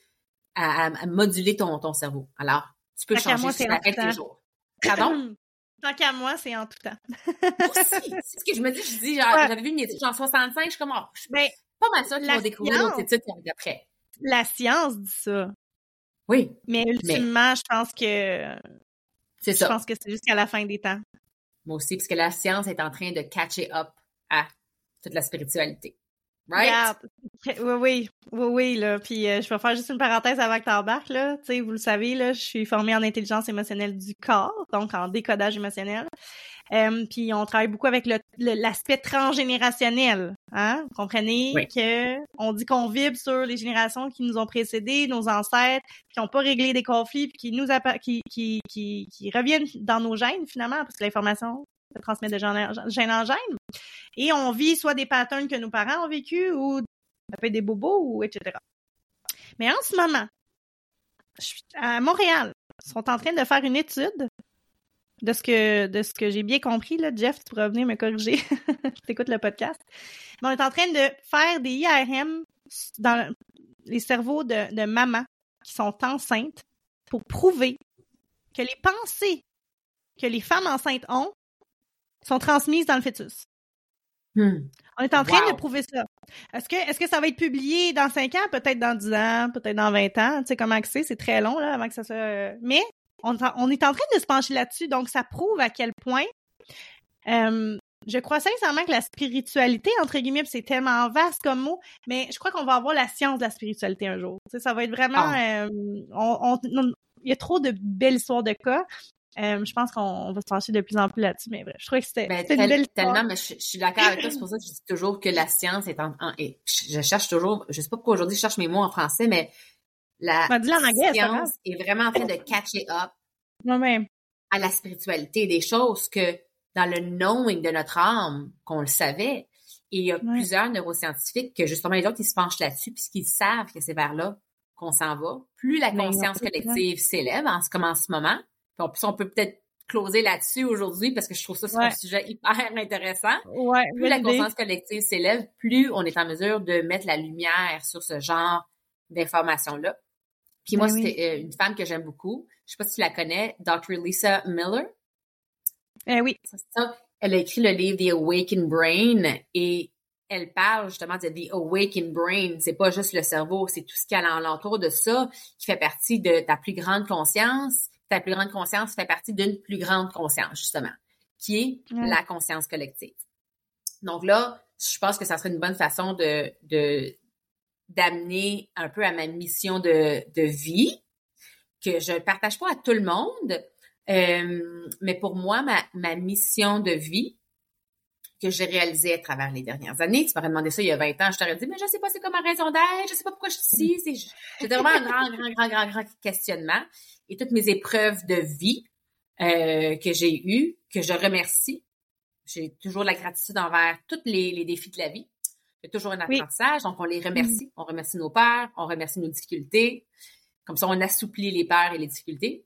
à, moduler ton, ton cerveau. Alors, tu peux changer moi, si tu toujours. Pardon? Tant qu'à moi, c'est en tout temps. aussi, c'est ce que je me dis. Je dis, j'avais vu une étude en 65, je suis comme, oh, je suis ben, pas mal sûre qu'ils vont découvrir d'autres études après. La science dit ça. Oui. Mais ultimement, je pense que. C'est ça. Je pense que c'est jusqu'à la fin des temps. Moi aussi, parce que la science est en train de catcher up à toute la spiritualité. Right? Oui, oui, oui, oui, là. Puis euh, je vais faire juste une parenthèse avant que tu embarques, là. Tu sais, vous le savez, là, je suis formée en intelligence émotionnelle du corps, donc en décodage émotionnel. Euh, puis on travaille beaucoup avec l'aspect transgénérationnel. Hein? Vous comprenez que on dit qu'on vibre sur les générations qui nous ont précédés, nos ancêtres, qui n'ont pas réglé des conflits, puis qui nous qui, qui, qui, qui reviennent dans nos gènes finalement, parce que l'information se transmet de gène en gène. Et on vit soit des patterns que nos parents ont vécu ou des bobos ou etc. Mais en ce moment, je suis à Montréal, ils sont en train de faire une étude de ce que de ce que j'ai bien compris là, Jeff, tu pourras venir me corriger. T'écoutes le podcast. On est en train de faire des IRM dans les cerveaux de, de mamans qui sont enceintes pour prouver que les pensées que les femmes enceintes ont sont transmises dans le fœtus. Hmm. On est en train de prouver ça. Est-ce que, est-ce que ça va être publié dans 5 ans, peut-être dans 10 ans, peut-être dans 20 ans? Tu sais comment c'est, c'est très long, là, avant que ça. Euh, mais on, on, est en train de se pencher là-dessus, donc ça prouve à quel point euh, je crois sincèrement que la spiritualité, entre guillemets, c'est tellement vaste comme mot, mais je crois qu'on va avoir la science de la spiritualité un jour. Tu sais, ça va être vraiment... Ah. Euh, on, il y a trop de belles histoires de cas. Euh, je pense qu'on va se pencher de plus en plus là-dessus, mais bref, je trouvais que c'était ben, une belle Tellement, mais je, suis d'accord avec toi, c'est pour ça que je dis toujours que la science est en... et je cherche toujours, je sais pas pourquoi aujourd'hui je cherche mes mots en français, mais la science est vraiment en train de catcher up à la spiritualité, des choses que dans le knowing de notre âme, qu'on le savait, et il y a plusieurs neuroscientifiques que justement les autres, ils se penchent là-dessus puisqu'ils savent que c'est vers là qu'on s'en va. Plus la conscience collective s'élève, en, comme en ce moment, plus, on peut peut-être closer là-dessus aujourd'hui parce que je trouve ça c'est un sujet hyper intéressant. plus la conscience collective s'élève, plus on est en mesure de mettre la lumière sur ce genre d'informations-là. Puis moi, ben c'était euh, une femme que j'aime beaucoup. Je sais pas si tu la connais, Dr. Lisa Miller. Eh oui. Elle a écrit le livre The Awakened Brain et elle parle justement de The Awakened Brain. C'est pas juste le cerveau, c'est tout ce qui est à l'entour de ça qui fait partie de ta plus grande conscience ta plus grande conscience fait partie d'une plus grande conscience, justement, qui est la conscience collective. Donc là, je pense que ça serait une bonne façon de, d'amener un peu à ma mission de, de vie, que je partage pas à tout le monde, euh, mais pour moi, ma, ma mission de vie, que j'ai réalisée à travers les dernières années. Tu m'aurais demandé ça il y a 20 ans, je t'aurais dit, mais je sais pas c'est quoi ma raison d'être, je sais pas pourquoi je suis ici. C'était vraiment un grand, grand, grand, grand, grand questionnement et toutes mes épreuves de vie euh, que j'ai eues, que je remercie, j'ai toujours la gratitude envers tous les, défis de la vie. J'ai toujours un apprentissage, donc on les remercie. Mm. On remercie nos pères, on remercie nos difficultés. Comme ça, on assouplit les peurs et les difficultés.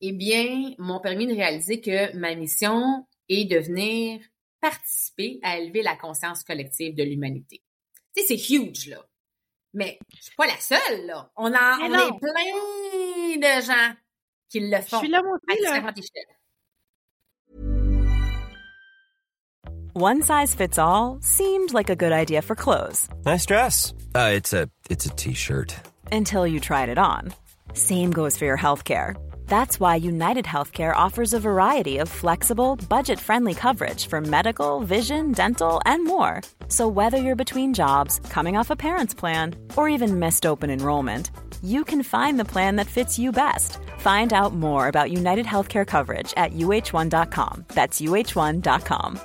Eh bien, m'ont permis de réaliser que ma mission est de venir participer à élever la conscience collective de l'humanité. Tu sais, c'est huge, là. Mais je suis pas la seule, là. On, a, on est plein de gens qui le font. Je suis là, moi aussi, là. One size fits all seemed like a good idea for clothes. Nice dress. Uh, it's a it's a t-shirt. Until you tried it on. Same goes for your healthcare. That's why United Healthcare offers a variety of flexible, budget friendly coverage for medical, vision, dental, and more. So, whether you're between jobs, coming off a parent's plan, or even missed open enrollment, you can find the plan that fits you best. Find out more about United Healthcare coverage at uh1.com. That's uh1.com.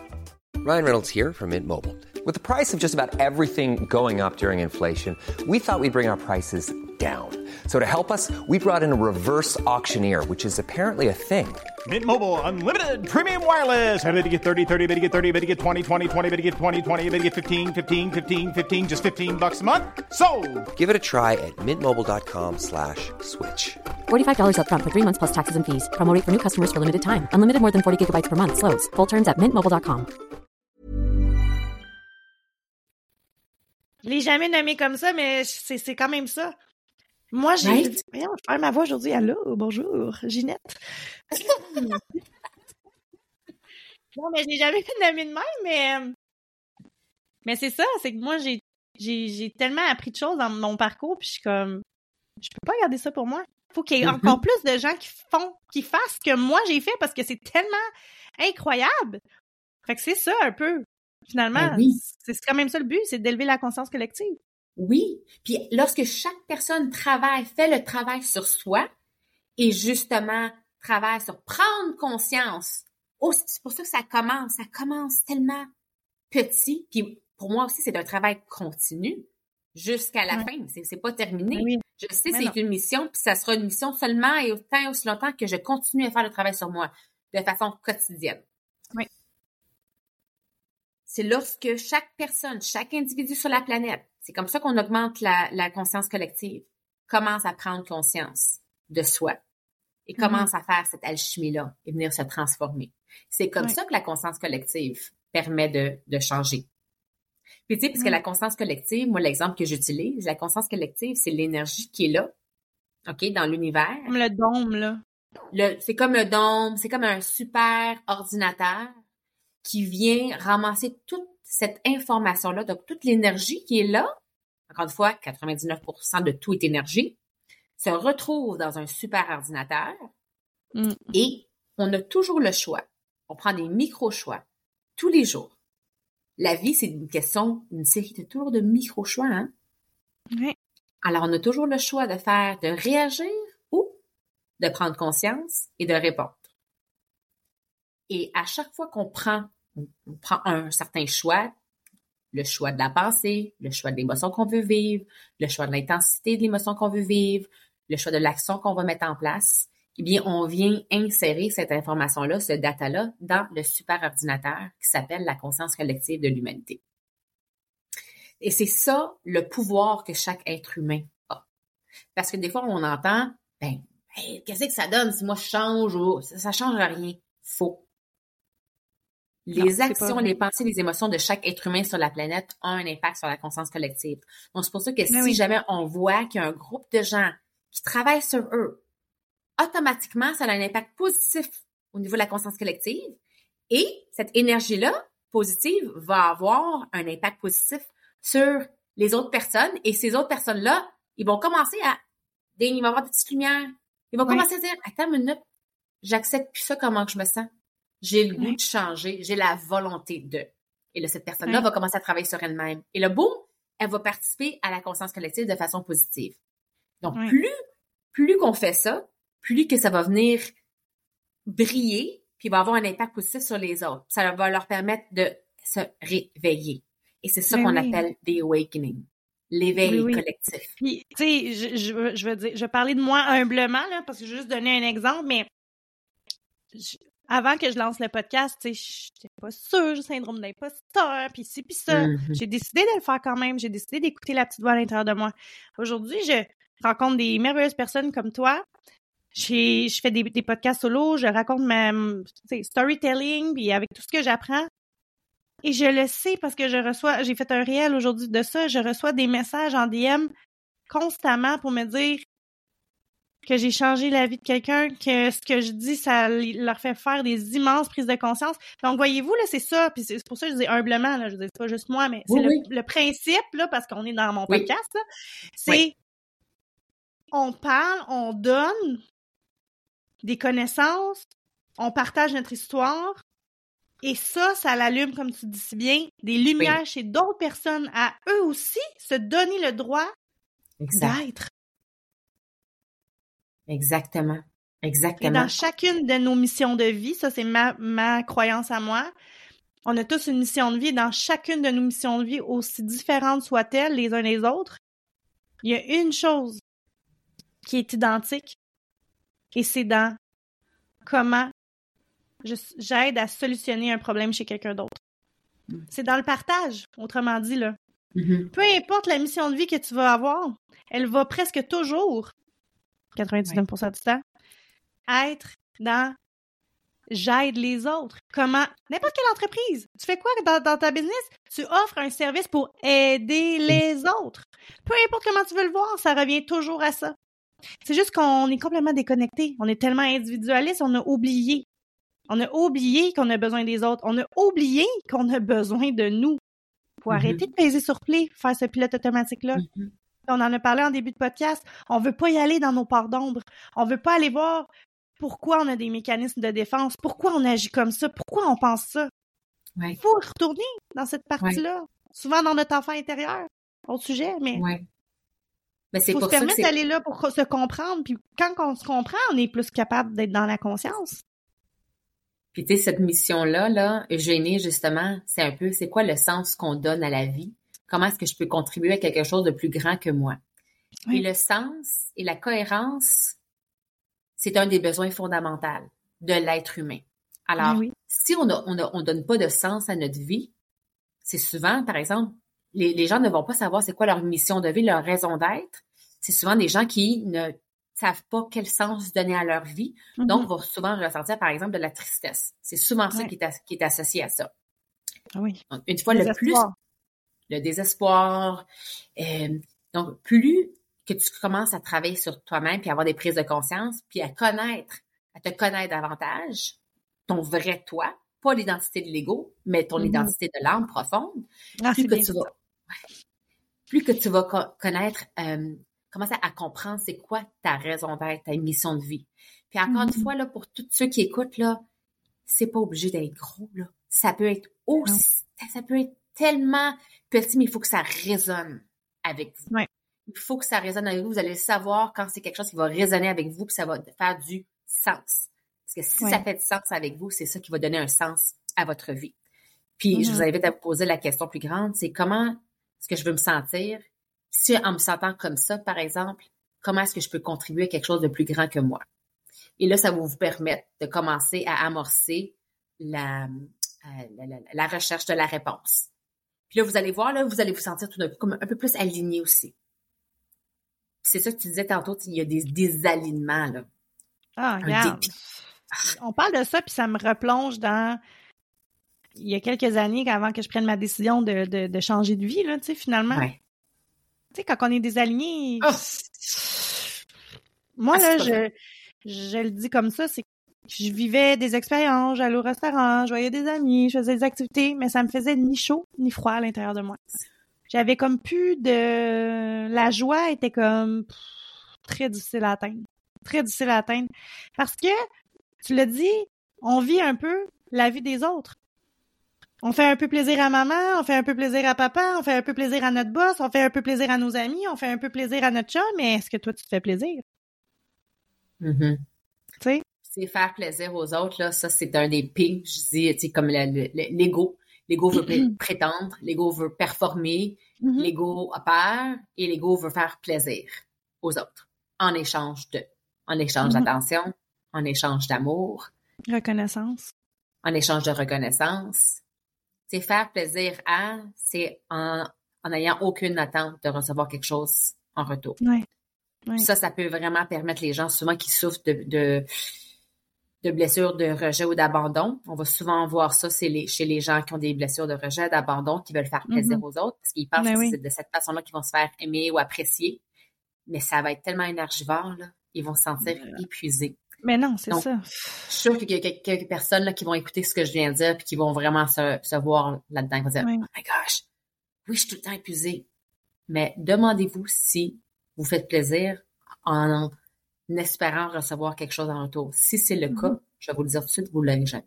Ryan Reynolds here from Mint Mobile. With the price of just about everything going up during inflation, we thought we'd bring our prices down. So to help us, we brought in a reverse auctioneer, which is apparently a thing. Mint Mobile unlimited premium wireless. Ready to get 30, 30, bit to get 30, bit to get 20, 20, 20, bit to get 20, 20, bit to get 15, 15, 15, 15 just 15 bucks a month. So, Give it a try at mintmobile.com/switch. slash $45 up front for 3 months plus taxes and fees. Promo for new customers for limited time. Unlimited more than 40 gigabytes per month slows. Full terms at mintmobile.com. Je l'ai jamais nommé comme ça, mais c'est quand même ça. Moi, j'ai. Right? Voyons, je ma voix aujourd'hui. Allô, bonjour, Ginette. non, mais je l'ai jamais fait nommé de même, mais. Euh, mais c'est ça, c'est que moi, j'ai j'ai tellement appris de choses dans mon parcours, puis je suis comme. Je peux pas garder ça pour moi. Il faut qu'il y ait mm-hmm. encore plus de gens qui font, qui fassent ce que moi j'ai fait parce que c'est tellement incroyable. Fait que c'est ça un peu. Finalement, ben c'est quand même ça le but, c'est d'élever la conscience collective. Oui. Puis lorsque chaque personne travaille, fait le travail sur soi et justement travaille sur prendre conscience. Oh, c'est pour ça que ça commence. Ça commence tellement petit. Puis pour moi aussi, c'est un travail continu jusqu'à la fin. C'est, c'est pas terminé. Je sais, c'est une mission, puis ça sera une mission seulement et autant aussi longtemps que je continue à faire le travail sur moi de façon quotidienne. Oui. C'est lorsque chaque personne, chaque individu sur la planète c'est comme ça qu'on augmente la, conscience collective. Commence à prendre conscience de soi et mm-hmm. commence à faire cette alchimie-là et venir se transformer. C'est comme ça que la conscience collective permet de, changer. Puis tu sais, puisque la conscience collective, moi l'exemple que j'utilise, la conscience collective, c'est l'énergie qui est là, ok, dans l'univers. Comme le dôme là. c'est comme le dôme, c'est comme un super ordinateur qui vient ramasser toute cette information-là, donc toute l'énergie qui est là, encore une fois, 99% de tout est énergie, se retrouve dans un super ordinateur mm. et on a toujours le choix. On prend des micro-choix tous les jours. La vie, c'est une question, une série de tours de micro-choix, hein? Oui. Alors, on a toujours le choix de faire, de réagir ou de prendre conscience et de répondre. Et à chaque fois qu'on prend on prend un certain choix, le choix de la pensée, le choix de l'émotion qu'on veut vivre, le choix de l'intensité de l'émotion qu'on veut vivre, le choix de l'action qu'on va mettre en place, eh bien, on vient insérer cette information-là, ce data-là, dans le super ordinateur qui s'appelle la conscience collective de l'humanité. Et c'est ça le pouvoir que chaque être humain a. Parce que des fois, on entend, ben, qu'est-ce que ça donne si moi je change ou ça, ça change rien? Faux. Les actions, les pensées, les émotions de chaque être humain sur la planète ont un impact sur la conscience collective. Donc, c'est pour ça que si jamais on voit qu'il y a un groupe de gens qui travaillent sur eux, automatiquement, ça a un impact positif au niveau de la conscience collective. Et cette énergie-là, positive, va avoir un impact positif sur les autres personnes. Et ces autres personnes-là, ils vont commencer à... Ils vont avoir des petites lumières. Ils vont commencer à dire, attends une minute, j'accepte plus ça comment je me sens. J'ai le goût de changer, j'ai la volonté de. Et là, cette personne-là va commencer à travailler sur elle-même. Et le boum, elle va participer à la conscience collective de façon positive. Donc, plus, plus qu'on fait ça, plus que ça va venir briller, puis va avoir un impact positif sur les autres. Ça va leur permettre de se réveiller. Et c'est ça qu'on appelle the awakening. L'éveil collectif. Puis, tu sais, je, je, je, veux dire, je vais parler de moi humblement, là, parce que je vais juste donner un exemple, mais avant que je lance le podcast, tu sais, j'étais pas sûre, j'ai syndrome d'imposteur, puis ci, puis ça. Mhm. J'ai décidé de le faire quand même. J'ai décidé d'écouter la petite voix à l'intérieur de moi. Aujourd'hui, je rencontre des merveilleuses personnes comme toi. Je fais des, des podcasts solo, je raconte ma storytelling, puis avec tout ce que j'apprends. Et je le sais parce que je reçois, j'ai fait un réel aujourd'hui de ça, je reçois des messages en DM constamment pour me dire que j'ai changé la vie de quelqu'un, que ce que je dis, ça leur fait faire des immenses prises de conscience. Donc, voyez-vous, là, c'est ça. Puis c'est pour ça que je dis humblement, là, je dis pas juste moi, mais Oui, c'est le, oui. le principe, là, parce qu'on est dans mon Oui. podcast, là, c'est on parle, on donne des connaissances, on partage notre histoire, et ça, ça l'allume, comme tu dis si bien, des lumières chez d'autres personnes à eux aussi se donner le droit d'être. Exactement. Et Exactement. dans chacune de nos missions de vie, ça c'est ma, ma croyance à moi, on a tous une mission de vie. et Dans chacune de nos missions de vie, aussi différentes soient-elles les uns les autres, il y a une chose qui est identique et c'est dans comment j'aide à solutionner un problème chez quelqu'un d'autre. C'est dans le partage, autrement dit, là. Mhm. Peu importe la mission de vie que tu vas avoir, elle va presque toujours, 99% du temps, être dans j'aide les autres. Comment, n'importe quelle entreprise, tu fais quoi dans, dans ta business? Tu offres un service pour aider les autres. Peu importe comment tu veux le voir, ça revient toujours à ça. C'est juste qu'on est complètement déconnecté. On est tellement individualiste, on a oublié. On a oublié qu'on a besoin des autres. On a oublié qu'on a besoin de nous. Faut Mhm. arrêter de peser sur play, faire ce pilote automatique-là. Mhm. On en a parlé en début de podcast. On veut pas y aller dans nos parts d'ombre. On veut pas aller voir pourquoi on a des mécanismes de défense, pourquoi on agit comme ça, pourquoi on pense ça. Ouais. Il faut retourner dans cette partie-là. Souvent dans notre enfant intérieur. Autre sujet, mais Ouais. Mais c'est faut se pour que permettre d'aller là pour se comprendre. Puis quand on se comprend, on est plus capable d'être dans la conscience. Puis tu sais, cette mission-là, là, Eugénie, justement, c'est un peu, c'est quoi le sens qu'on donne à la vie? Comment est-ce que je peux contribuer à quelque chose de plus grand que moi? Oui. Et le sens et la cohérence, c'est un des besoins fondamentaux de l'être humain. Alors, Oui, si on on donne pas de sens à notre vie, c'est souvent, par exemple, les, les gens ne vont pas savoir c'est quoi leur mission de vie, leur raison d'être. C'est souvent des gens qui ne savent pas quel sens donner à leur vie, Mhm. donc vont souvent ressentir, par exemple, de la tristesse. C'est souvent ça qui est, as- qui est associé à ça. Ah oui. Donc, une fois le plus. Le désespoir. euh, donc, plus que tu commences à travailler sur toi-même, puis à avoir des prises de conscience, puis à connaître, à te connaître davantage, ton vrai toi, pas l'identité de l'ego, mais ton Mhm. identité de l'âme profonde, Ah, plus que tu vas, plus que tu vas co- connaître, euh, commencer à comprendre c'est quoi ta raison d'être, ta mission de vie. Puis encore une Mhm. fois, là, pour tous ceux qui écoutent, là, c'est pas obligé d'être gros, là. Ça peut être aussi, ça peut être tellement petit, mais il faut que ça résonne avec vous. Il faut que ça résonne avec vous. Vous allez le savoir quand c'est quelque chose qui va résonner avec vous, puis ça va faire du sens. Parce que si ça fait du sens avec vous, c'est ça qui va donner un sens à votre vie. Puis je vous invite à vous poser la question plus grande, c'est comment est-ce que je veux me sentir? Si en me sentant comme ça, par exemple, comment est-ce que je peux contribuer à quelque chose de plus grand que moi? Et là, ça va vous permettre de commencer à amorcer la, euh, la, la- la recherche de la réponse. Puis là, vous allez voir, là, vous allez vous sentir tout d'un coup comme un peu plus aligné aussi. C'est ça que tu disais tantôt, il y a des désalignements, là. Ah, Un regarde. dépit. On parle de ça, puis ça me replonge dans il y a quelques années, avant que je prenne ma décision de, de, de changer de vie, là, tu sais, finalement. Ouais. Tu sais, quand on est désaligné, Ah! moi, Ah, là, je, je le dis comme ça, c'est je vivais des expériences, j'allais au restaurant, je voyais des amis, je faisais des activités, mais ça me faisait ni chaud ni froid à l'intérieur de moi. J'avais comme plus de... La joie était comme pff, très difficile à atteindre. Très difficile à atteindre. Parce que, tu l'as dit, on vit un peu la vie des autres. On fait un peu plaisir à maman, on fait un peu plaisir à papa, on fait un peu plaisir à notre boss, on fait un peu plaisir à nos amis, on fait un peu plaisir à notre chat, mais est-ce que toi, tu te fais plaisir? Mhm. Tu sais? C'est faire plaisir aux autres, là, ça, c'est un des pires, je dis, tu sais, comme le- le- le- l'ego. L'ego veut pré- prétendre, l'ego veut performer, Mhm. l'ego a peur et l'ego veut faire plaisir aux autres en échange de, en échange Mhm. d'attention, en échange d'amour, Reconnaissance. En échange de reconnaissance. C'est faire plaisir à, c'est en, en n'ayant aucune attente de recevoir quelque chose en retour. Ouais. Ouais. Ça, ça peut vraiment permettre les gens souvent qui souffrent de, de, de blessures de rejet ou d'abandon. On va souvent voir ça les, chez les gens qui ont des blessures de rejet, d'abandon, qui veulent faire plaisir Mhm. aux autres, parce qu'ils pensent Ben que oui. c'est de cette façon-là qu'ils vont se faire aimer ou apprécier. Mais ça va être tellement énergivore, là. Ils vont se sentir épuisés. Mais non, c'est ça. Je suis sûre qu'il y a quelques personnes là, qui vont écouter ce que je viens de dire puis qui vont vraiment se, se voir là-dedans. Ils vont dire, Ouais. oh my gosh, oui, je suis tout le temps épuisée. Mais demandez-vous si vous faites plaisir en espérant recevoir quelque chose en retour. Si c'est le Mm-hmm. cas, je vais vous le dire tout de suite, vous ne l'avez jamais.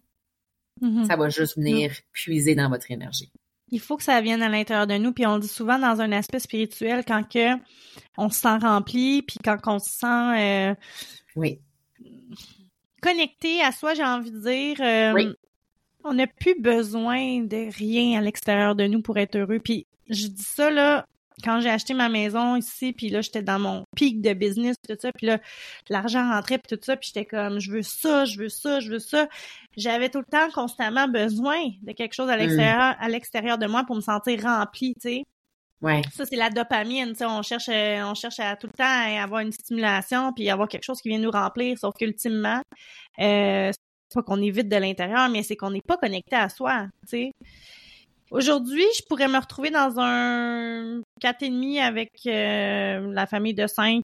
Mhm. Ça va juste venir puiser dans votre énergie. Il faut que ça vienne à l'intérieur de nous, puis on le dit souvent dans un aspect spirituel quand que on se sent rempli, puis quand on se sent euh, Oui. connecté à soi, j'ai envie de dire. euh, Oui. On n'a plus besoin de rien à l'extérieur de nous pour être heureux. Puis je dis ça là quand j'ai acheté ma maison ici, puis là j'étais dans mon pic de business, tout ça, puis là l'argent rentrait, puis tout ça, puis j'étais comme je veux ça, je veux ça, je veux ça. J'avais tout le temps constamment besoin de quelque chose à l'extérieur, à l'extérieur de moi pour me sentir remplie, tu sais. Ouais. Ça, c'est la dopamine. tu sais, On cherche, euh, on cherche à tout le temps à avoir une stimulation puis avoir quelque chose qui vient nous remplir. Sauf qu'ultimement, euh, c'est pas qu'on est vide de l'intérieur, mais c'est qu'on n'est pas connecté à soi. tu sais. Aujourd'hui, je pourrais me retrouver dans un quatre et demi avec euh, la famille de cinq.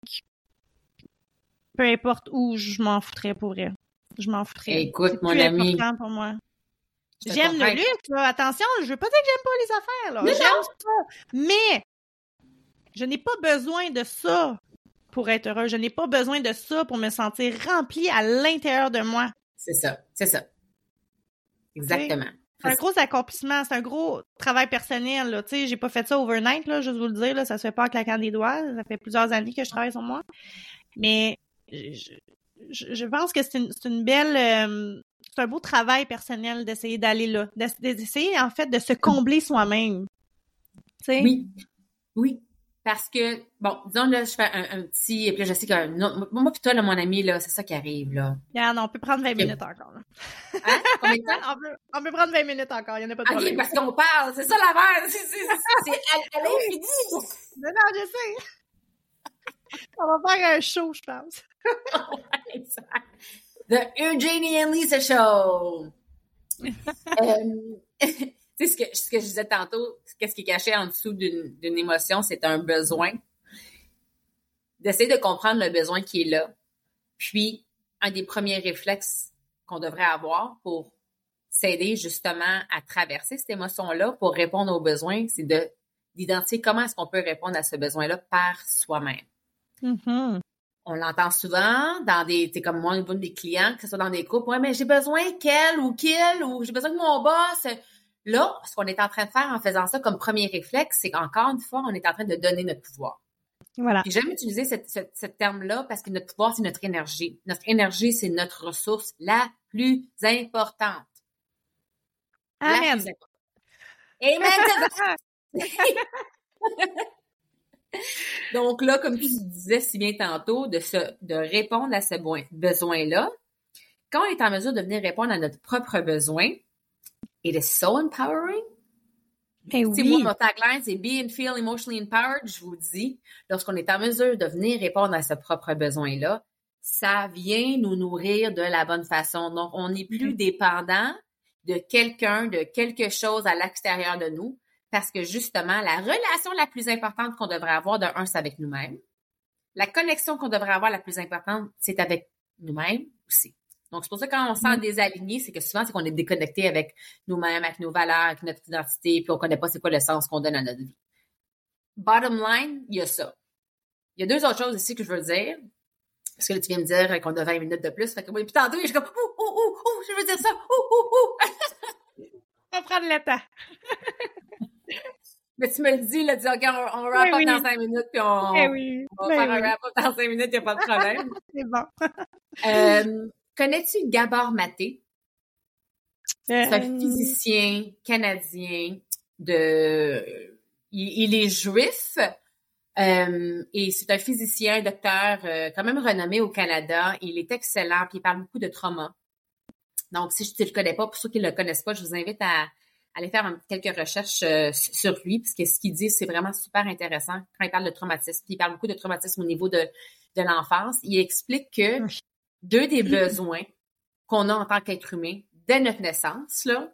Peu importe où, je m'en foutrais pour elle. Je m'en foutrais. Écoute, mon ami. important pour moi. J'aime le luxe, là. Attention, je veux pas dire que j'aime pas les affaires, là. Mais J'aime ça. Mais je n'ai pas besoin de ça pour être heureux. Je n'ai pas besoin de ça pour me sentir rempli à l'intérieur de moi. C'est ça. C'est ça. Exactement. C'est un gros accomplissement, c'est un gros travail personnel, là. Tu sais, j'ai pas fait ça overnight, là, juste vous le dire, là. Ça se fait pas en claquant des doigts. Ça fait plusieurs années que je travaille sur moi. Mais je, je- je pense que c'est une, c'est une belle, euh, c'est un beau travail personnel d'essayer d'aller là. D'ess- D'essayer, en fait, de se combler soi-même. Tu sais? Oui. Oui. Parce que, bon, disons, là, je fais un, un petit, et puis là, je sais que, non, moi, pis toi, là, mon ami, là, c'est ça qui arrive, là. Regarde, on peut prendre 20 minutes encore, là. Hein? Combien de temps? on, peut, on peut prendre 20 minutes encore, il n'y en a pas de OK, problème. parce qu'on parle, c'est ça l'affaire. C'est, c'est, à, à l'infini. Non, non, je sais. on va faire un show, je pense. The Eugenie and Lisa Show. Euh, tu sais, ce que, ce que je disais tantôt, qu'est-ce qui est caché en dessous d'une, émotion, c'est un besoin. D'essayer de comprendre le besoin qui est là. Puis, un des premiers réflexes qu'on devrait avoir pour s'aider justement à traverser cette émotion-là, pour répondre aux besoins, c'est de, d'identifier comment est-ce qu'on peut répondre à ce besoin-là par soi-même Mhm. on l'entend souvent dans des, c'est comme moi, au niveau des clients, que ce soit dans des couples, ouais, mais j'ai besoin qu'elle ou qu'il ou j'ai besoin que mon boss. Là, ce qu'on est en train de faire en faisant ça comme premier réflexe, c'est qu'encore une fois, on est en train de donner notre pouvoir. Voilà. J'aime utiliser ce terme-là parce que notre pouvoir, c'est notre énergie. Notre énergie, c'est notre ressource la plus importante. Amen. plus importante. Amen. Donc là, comme tu disais si bien tantôt, de, se, de répondre à ce besoin-là, quand on est en mesure de venir répondre à notre propre besoin, it is so empowering. Mais oui. moi, mon tagline, c'est Be and Feel Emotionally Empowered. Je vous dis, lorsqu'on est en mesure de venir répondre à ce propre besoin-là, ça vient nous nourrir de la bonne façon. Donc, on n'est plus dépendant de quelqu'un, de quelque chose à l'extérieur de nous, parce que justement, la relation la plus importante qu'on devrait avoir, de un, c'est avec nous-mêmes. La connexion qu'on devrait avoir la plus importante, c'est avec nous-mêmes aussi. Donc, c'est pour ça que quand on se sent désaligné, c'est que souvent, c'est qu'on est déconnecté avec nous-mêmes, avec nos valeurs, avec notre identité, puis on connaît pas c'est quoi le sens qu'on donne à notre vie. Bottom line, il y a ça. Il y a deux autres choses ici que je veux dire. Parce que là, tu viens me dire qu'on a 20 minutes de plus. Fait que moi, puis tantôt, je suis comme, ouh, ouh, ouh, ouh, je veux dire ça, ouh, ouh, ouh. On va prendre le temps. Mais tu me le dis, là, tu dis, OK, on, on wrap Oui, up oui. dans 5 minutes, puis on, Eh oui. on va Ben faire un wrap up dans 5 minutes, il n'y a pas de problème. C'est bon. Euh, Connais-tu Gabor Maté? C'est un Euh, physicien canadien de... Il, il est juif euh, et c'est un physicien, docteur euh, quand même renommé au Canada. Il est excellent puis il parle beaucoup de trauma. Donc, si tu ne le connais pas, pour ceux qui ne le connaissent pas, je vous invite à, aller faire quelques recherches euh, sur lui, puisque ce qu'il dit, c'est vraiment super intéressant quand il parle de traumatisme. il parle beaucoup de traumatisme au niveau de, de l'enfance. Il explique que deux des besoins qu'on a en tant qu'être humain dès notre naissance, là,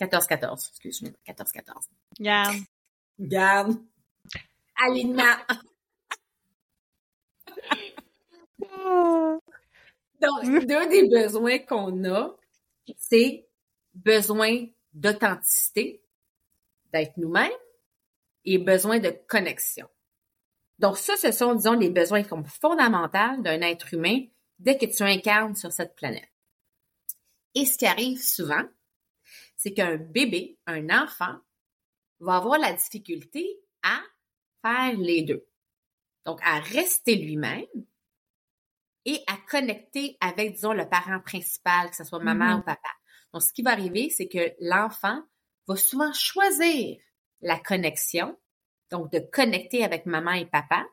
14-14, excuse-moi, 14-14. Garde. Garde. Alignement. Donc, deux des besoins qu'on a, c'est besoin d'authenticité, d'être nous-mêmes et besoin de connexion. Donc, ça, ce sont, disons, les besoins fondamentaux d'un être humain dès que tu incarnes sur cette planète. Et ce qui arrive souvent, c'est qu'un bébé, un enfant, va avoir la difficulté à faire les deux. Donc, à rester lui-même et à connecter avec, disons, le parent principal, que ce soit maman mm-hmm. ou papa. Donc, ce qui va arriver, c'est que l'enfant va souvent choisir la connexion, donc de connecter avec maman et papa,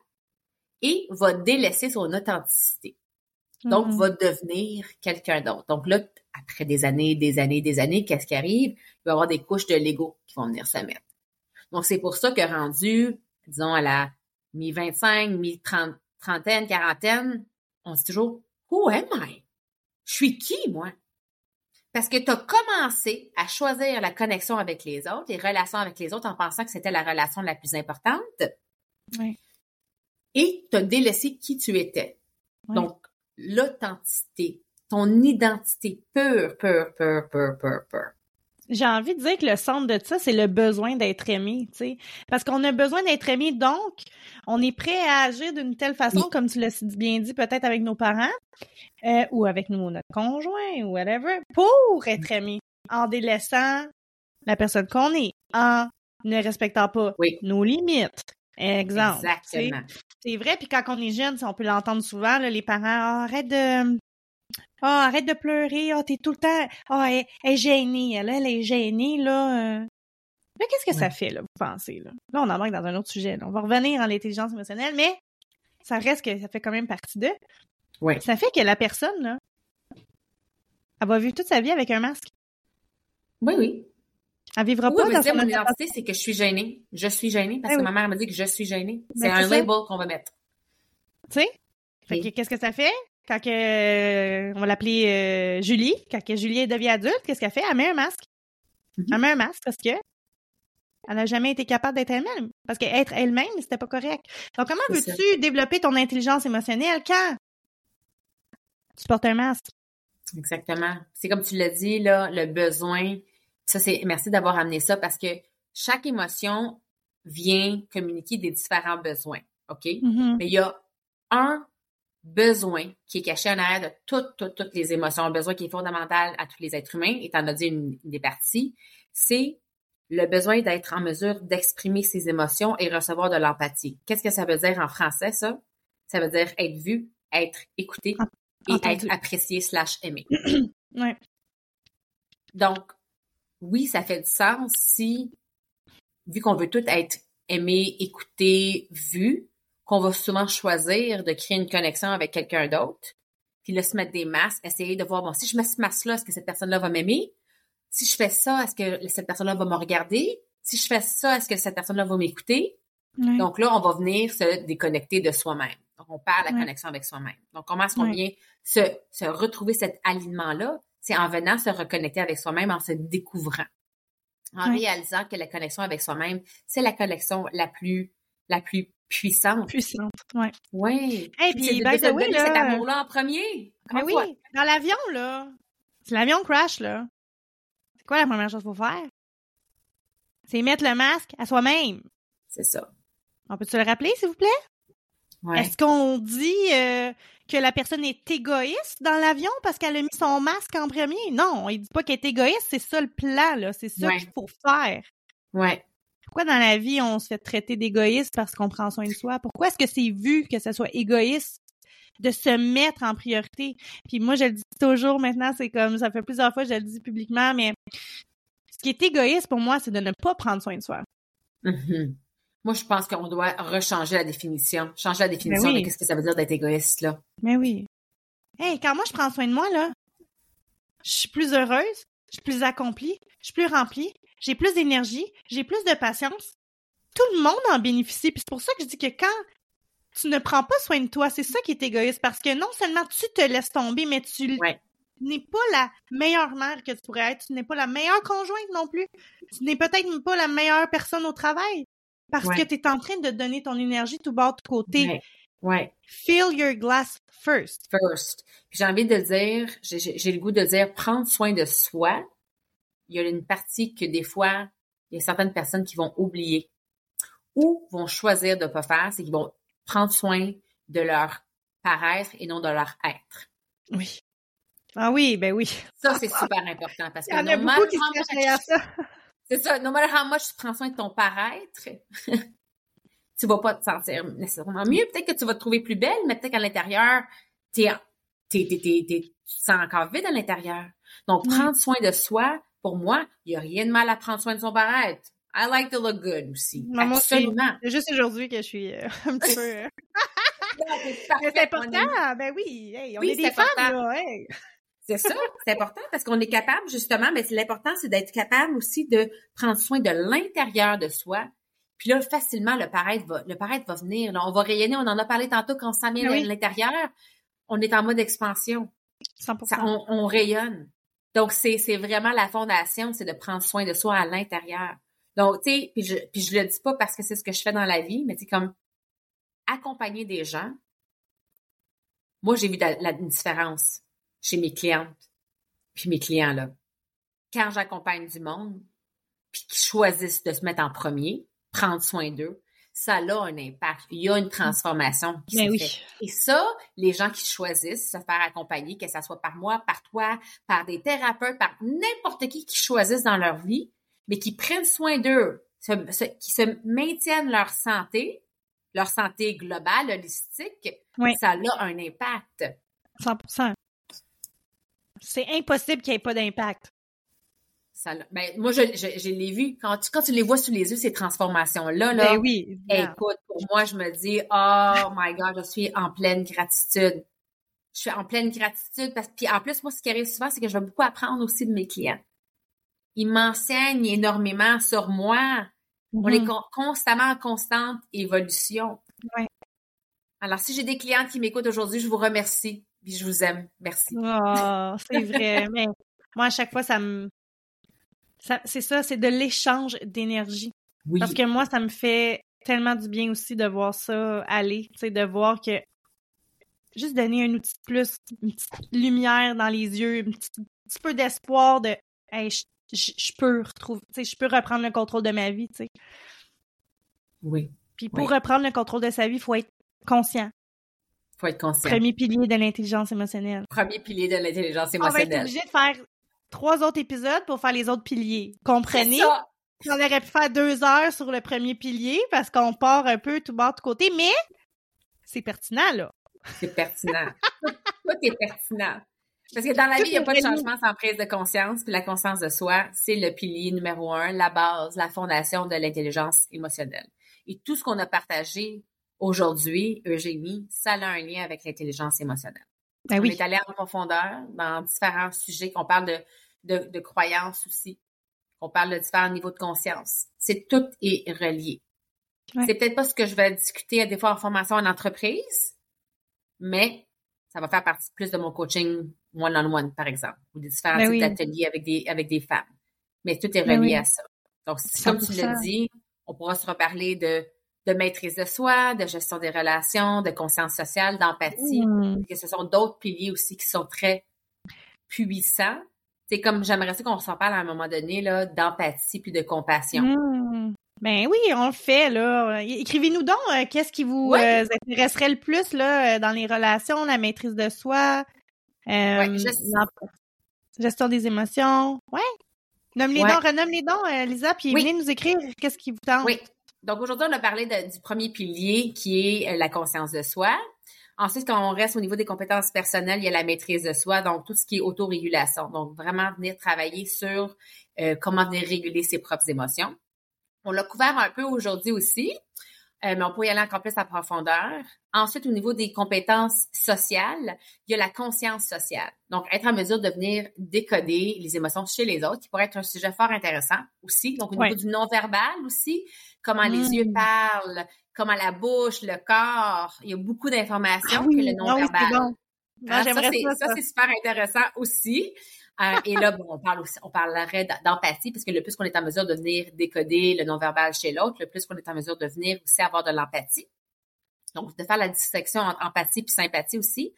et va délaisser son authenticité. Donc, mm-hmm. va devenir quelqu'un d'autre. Donc là, après des années, des années, des années, qu'est-ce qui arrive? Il va y avoir des couches de Lego qui vont venir se mettre. Donc, c'est pour ça que rendu, disons, à la mi-25, mi-trentaine, quarantaine, on se dit toujours, who am I? Je suis qui, moi? Parce que tu as commencé à choisir la connexion avec les autres, les relations avec les autres en pensant que c'était la relation la plus importante. Oui. Et tu as délaissé qui tu étais. Donc, l'authenticité, ton identité. Pure, pure, pure, pure, pure, pure j'ai envie de dire que le centre de ça, c'est le besoin d'être aimé, tu sais. Parce qu'on a besoin d'être aimé, donc on est prêt à agir d'une telle façon, comme tu l'as bien dit, peut-être avec nos parents, euh, ou avec nous, notre conjoint, ou whatever, pour être aimé, en délaissant la personne qu'on est, en ne respectant pas nos limites. Exemple. Exactement. C'est vrai, puis quand on est jeune, on peut l'entendre souvent, les parents, ah, arrête de ah, arrête de pleurer. Ah, t'es tout le temps. Elle, est gênée. Elle, elle est gênée, là. Euh. Mais qu'est-ce que ça fait, là, vous pensez, là? Là, on en manque dans un autre sujet. On va revenir à l'intelligence émotionnelle, mais ça reste que ça fait quand même partie d'eux. Oui. Ça fait que la personne, là, elle va vivre toute sa vie avec un masque. Oui, oui. Elle vivra pas dans son mon identité, c'est que je suis gênée. Je suis gênée parce ben que ma mère m'a dit que je suis gênée. Ben, c'est un label qu'on va mettre. Tu sais? Qu'est-ce que ça fait? Quand que, euh, on va l'appeler euh, Julie, quand que Julie devient adulte, qu'est-ce qu'elle fait? Elle met un masque. Mm-hmm. Elle met un masque parce que elle n'a jamais été capable d'être elle-même. Parce qu'être elle-même, c'était pas correct. Donc, comment veux-tu développer ton intelligence émotionnelle quand tu portes un masque? Exactement. C'est comme tu l'as dit, là, le besoin. Ça, c'est, merci d'avoir amené ça parce que chaque émotion vient communiquer des différents besoins. OK? Mm-hmm. Mais il y a un besoin qui est caché en arrière de toutes, toutes, toutes les émotions, un besoin qui est fondamental à tous les êtres humains, et en as dit une, des parties, c'est le besoin d'être en mesure d'exprimer ses émotions et recevoir de l'empathie. Qu'est-ce que ça veut dire en français, ça? Ça veut dire être vu, être écouté et être apprécié slash aimé. ouais. Donc, oui, ça fait du sens si, vu qu'on veut tout être aimé, écouté, vu, qu'on va souvent choisir de créer une connexion avec quelqu'un d'autre, puis là, se mettre des masques, essayer de voir, bon, si je mets ce masque-là, est-ce que cette personne-là va m'aimer? Si je fais ça, est-ce que cette personne-là va me regarder? Si je fais ça, est-ce que cette personne-là va m'écouter? Donc là, on va venir se déconnecter de soi-même. Donc, on perd la connexion avec soi-même. Donc, comment est-ce qu'on vient se, se retrouver cet alignement-là? C'est en venant se reconnecter avec soi-même, en se découvrant. En réalisant que la connexion avec soi-même, c'est la connexion la plus, la plus puissante. Puissante, ouais. Oui. Et puis, by the way, là... cet amour-là en premier. Mais oui, dans l'avion, là, si l'avion crash, là, c'est quoi la première chose qu'il faut faire? C'est mettre le masque à soi-même. C'est ça. On peut-tu le rappeler, s'il vous plaît? Ouais. Est-ce qu'on dit euh, que la personne est égoïste dans l'avion parce qu'elle a mis son masque en premier? Non, il dit pas qu'elle est égoïste, c'est ça le plan, là. C'est ça qu'il faut faire. Ouais. Pourquoi dans la vie on se fait traiter d'égoïste parce qu'on prend soin de soi? Pourquoi est-ce que c'est vu que ce soit égoïste de se mettre en priorité? Puis moi, je le dis toujours maintenant, c'est comme, ça fait plusieurs fois que je le dis publiquement, mais ce qui est égoïste pour moi, c'est de ne pas prendre soin de soi. Mm-hmm. Moi, je pense qu'on doit rechanger la définition. Changer la définition de qu'est-ce que ça veut dire d'être égoïste, là. Mais oui. Hey, quand moi je prends soin de moi, là, je suis plus heureuse, je suis plus accomplie, je suis plus remplie, j'ai plus d'énergie, j'ai plus de patience. Tout le monde en bénéficie. Puis c'est pour ça que je dis que quand tu ne prends pas soin de toi, c'est ça qui est égoïste. Parce que non seulement tu te laisses tomber, mais tu n'es pas la meilleure mère que tu pourrais être. Tu n'es pas la meilleure conjointe non plus. Tu n'es peut-être même pas la meilleure personne au travail. Parce que tu es en train de donner ton énergie tout bas de côté. Ouais. Fill your glass first. First. J'ai envie de dire, j'ai le goût de dire, prendre soin de soi. Il y a une partie que des fois, il y a certaines personnes qui vont oublier ou vont choisir de ne pas faire, c'est qu'ils vont prendre soin de leur paraître et non de leur être. Oui. Ah oui, ben oui. Ça, c'est super important parce que Il y en a beaucoup qui se ça. C'est ça. No matter how much tu prends soin de ton paraître, tu vas pas te sentir nécessairement mieux. Peut-être que tu vas te trouver plus belle, mais peut-être qu'à l'intérieur, t'es, t'es, t'es, t'es, tu te sens encore vide à l'intérieur. Donc, prendre soin de soi, pour moi, il n'y a rien de mal à prendre soin de son paraître. I like to look good aussi. Absolument. C'est juste aujourd'hui que je suis euh, un petit peu... Euh, c'est important, ben oui. on oui, est des femmes, là. C'est ça, c'est important parce qu'on est capable, justement, mais l'important, c'est d'être capable aussi de prendre soin de l'intérieur de soi. Puis là, facilement, le paraître va, le paraître va venir. on va rayonner, on en a parlé tantôt quand on s'en vient de l'intérieur. On est en mode expansion. 100%. on, on, rayonne. Donc, c'est vraiment la fondation, c'est de prendre soin de soi à l'intérieur. Donc, tu sais, puis je, puis je le dis pas parce que c'est ce que je fais dans la vie, mais c'est comme accompagner des gens. Moi, j'ai vu la, différence chez mes clientes puis mes clients, là. Quand j'accompagne du monde, puis qu'ils choisissent de se mettre en premier, prendre soin d'eux, ça a un impact. Il y a une transformation qui ben se oui. fait. Et ça, les gens qui choisissent se faire accompagner, que ce soit par moi, par toi, par des thérapeutes, par n'importe qui qui choisissent dans leur vie, mais qui prennent soin d'eux, qui se maintiennent leur santé, leur santé globale, holistique, ça a un impact. 100 C'est impossible qu'il n'y ait pas d'impact. Ça, ben, moi, je, je, l'ai vu. Quand tu, quand tu les vois sous les yeux, ces transformations-là, là, ben oui, écoute, pour moi, je me dis, oh my God, je suis en pleine gratitude. Je suis en pleine gratitude parce que, en plus, moi, ce qui arrive souvent, c'est que je vais beaucoup apprendre aussi de mes clients il m'enseigne énormément sur moi. On est mm-hmm. constamment en constante évolution. Alors, si j'ai des clients qui m'écoutent aujourd'hui, je vous remercie. Puis je vous aime. Merci. Oh, c'est vrai. Mais moi, à chaque fois, ça me. c'est ça, c'est de l'échange d'énergie. Oui. Parce que moi, ça me fait tellement du bien aussi de voir ça aller. Tu sais, de voir que juste donner un outil de plus, une petite lumière dans les yeux, un petit, peu d'espoir de hey, je, peux retrouver, je peux reprendre le contrôle de ma vie, tu sais. Oui. Puis pour reprendre le contrôle de sa vie, il faut être conscient. Faut être conscient. Premier pilier de l'intelligence émotionnelle. Premier pilier de l'intelligence émotionnelle. On va être obligé de faire trois autres épisodes pour faire les autres piliers. Comprenez? On aurait pu faire deux heures sur le premier pilier parce qu'on part un peu tout bas de côté, mais c'est pertinent, là. C'est pertinent. tout est pertinent. Parce que dans la vie, il n'y a pas de changement sans prise de conscience. Puis la conscience de soi, c'est le pilier numéro un, la base, la fondation de l'intelligence émotionnelle. Et tout ce qu'on a partagé aujourd'hui, Eugénie, ça a un lien avec l'intelligence émotionnelle. Ben on est allé en profondeur dans différents sujets, qu'on parle de, de, de croyances aussi, qu'on parle de différents niveaux de conscience. C'est tout est relié. C'est peut-être pas ce que je vais discuter à des fois en formation en entreprise, mais ça va faire partie plus de mon coaching one-on-one, par exemple, ou des différents ben types d'ateliers avec des, avec des femmes. Mais tout est ben relié à ça. Donc, comme tu l'as dit, on pourra se reparler de, de maîtrise de soi, de gestion des relations, de conscience sociale, d'empathie, mmh. que ce sont d'autres piliers aussi qui sont très puissants. C'est comme j'aimerais ça qu'on s'en parle à un moment donné là d'empathie puis de compassion. Mmh. Ben oui, on le fait là. Écrivez-nous donc euh, qu'est-ce qui vous euh, intéresserait le plus là euh, dans les relations, la maîtrise de soi, gestion... des émotions. Ouais. Nomme les dons, renomme les dons, Lisa, puis venez nous écrire qu'est-ce qui vous tente. Oui. Donc aujourd'hui, on a parlé du premier pilier qui est la conscience de soi. Ensuite, quand on reste au niveau des compétences personnelles, il y a la maîtrise de soi, donc tout ce qui est autorégulation. Donc vraiment venir travailler sur comment venir réguler ses propres émotions. On l'a couvert un peu aujourd'hui aussi. Euh, mais on pourrait y aller encore plus à profondeur. Ensuite, au niveau des compétences sociales, il y a la conscience sociale. Donc, être en mesure de venir décoder les émotions chez les autres, qui pourrait être un sujet fort intéressant aussi. Donc, au niveau Ouais. du non-verbal aussi, comment les Mm. yeux parlent, comment la bouche, le corps. Il y a beaucoup d'informations Ah oui, que le ah oui, non-verbal. bon. Ah, Hein, ça. c'est super intéressant aussi. Euh, et là, bon, on parle aussi, on parlerait d'empathie, parce que le plus qu'on est en mesure de venir décoder le non-verbal chez l'autre, le plus qu'on est en mesure de venir aussi avoir de l'empathie. Donc, de faire la distinction entre empathie puis sympathie aussi.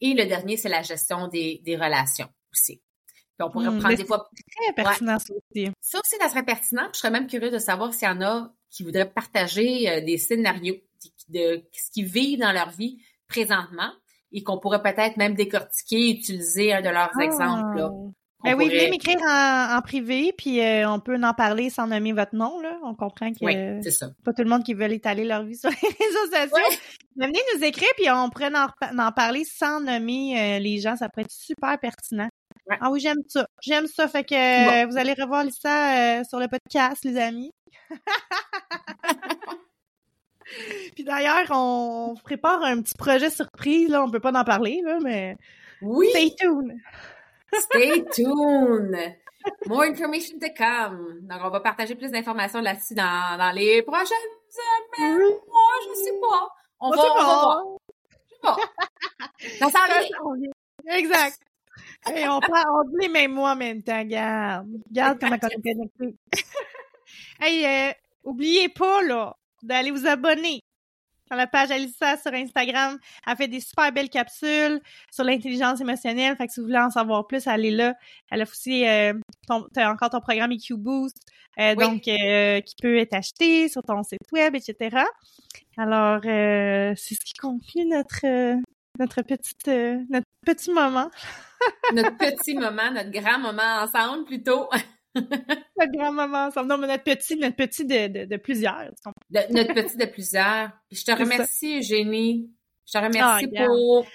Et le dernier, c'est la gestion des, des relations aussi. Puis on pourrait prendre mais des fois. Très pertinent, ça aussi. Ça aussi, ça serait pertinent. Puis je serais même curieux de savoir s'il y en a qui voudraient partager euh, des scénarios de, de ce qu'ils vivent dans leur vie présentement et qu'on pourrait peut-être même décortiquer, utiliser un de leurs Ah. exemples. Là, Ben oui, venez m'écrire en, en privé, puis euh, on peut en parler sans nommer votre nom. Là. On comprend que Oui, euh, c'est ça. pas tout le monde qui veut étaler leur vie sur les réseaux sociaux. Mais venez nous écrire, puis on pourrait en, parler sans nommer euh, les gens. Ça pourrait être super pertinent. Ouais. Ah oui, j'aime ça. J'aime ça. Fait que euh, vous allez revoir ça euh, sur le podcast, les amis. puis d'ailleurs, on prépare un petit projet surprise. Là, on peut pas en parler, là, mais Oui, stay tuned. stay tuned. More information to come. Donc, on va partager plus d'informations là-dessus dans, dans les prochaines semaines. Moi, je sais pas. On, va, on va voir. Je sais pas. Ça. Exact. Et on, prend, on dit les mêmes mots en même temps. Regarde. Regarde comment on est connecté. hey, euh, oubliez pas, là, d'aller vous abonner la page Alissa sur Instagram. Elle fait des super belles capsules sur l'intelligence émotionnelle. Fait que si vous voulez en savoir plus, allez là. Elle a aussi euh, ton, t'as encore ton programme EQ Boost, euh, Oui. donc euh, qui peut être acheté sur ton site web, etc. Alors, euh, c'est ce qui conclut notre euh, notre petite euh, notre petit moment, Notre petit moment, notre grand moment ensemble, plutôt. notre grand moment ensemble. Non, mais notre petit, notre petit de, de, de plusieurs. notre petit de plusieurs. Puis je te remercie, Eugénie. Je te remercie Ah, pour.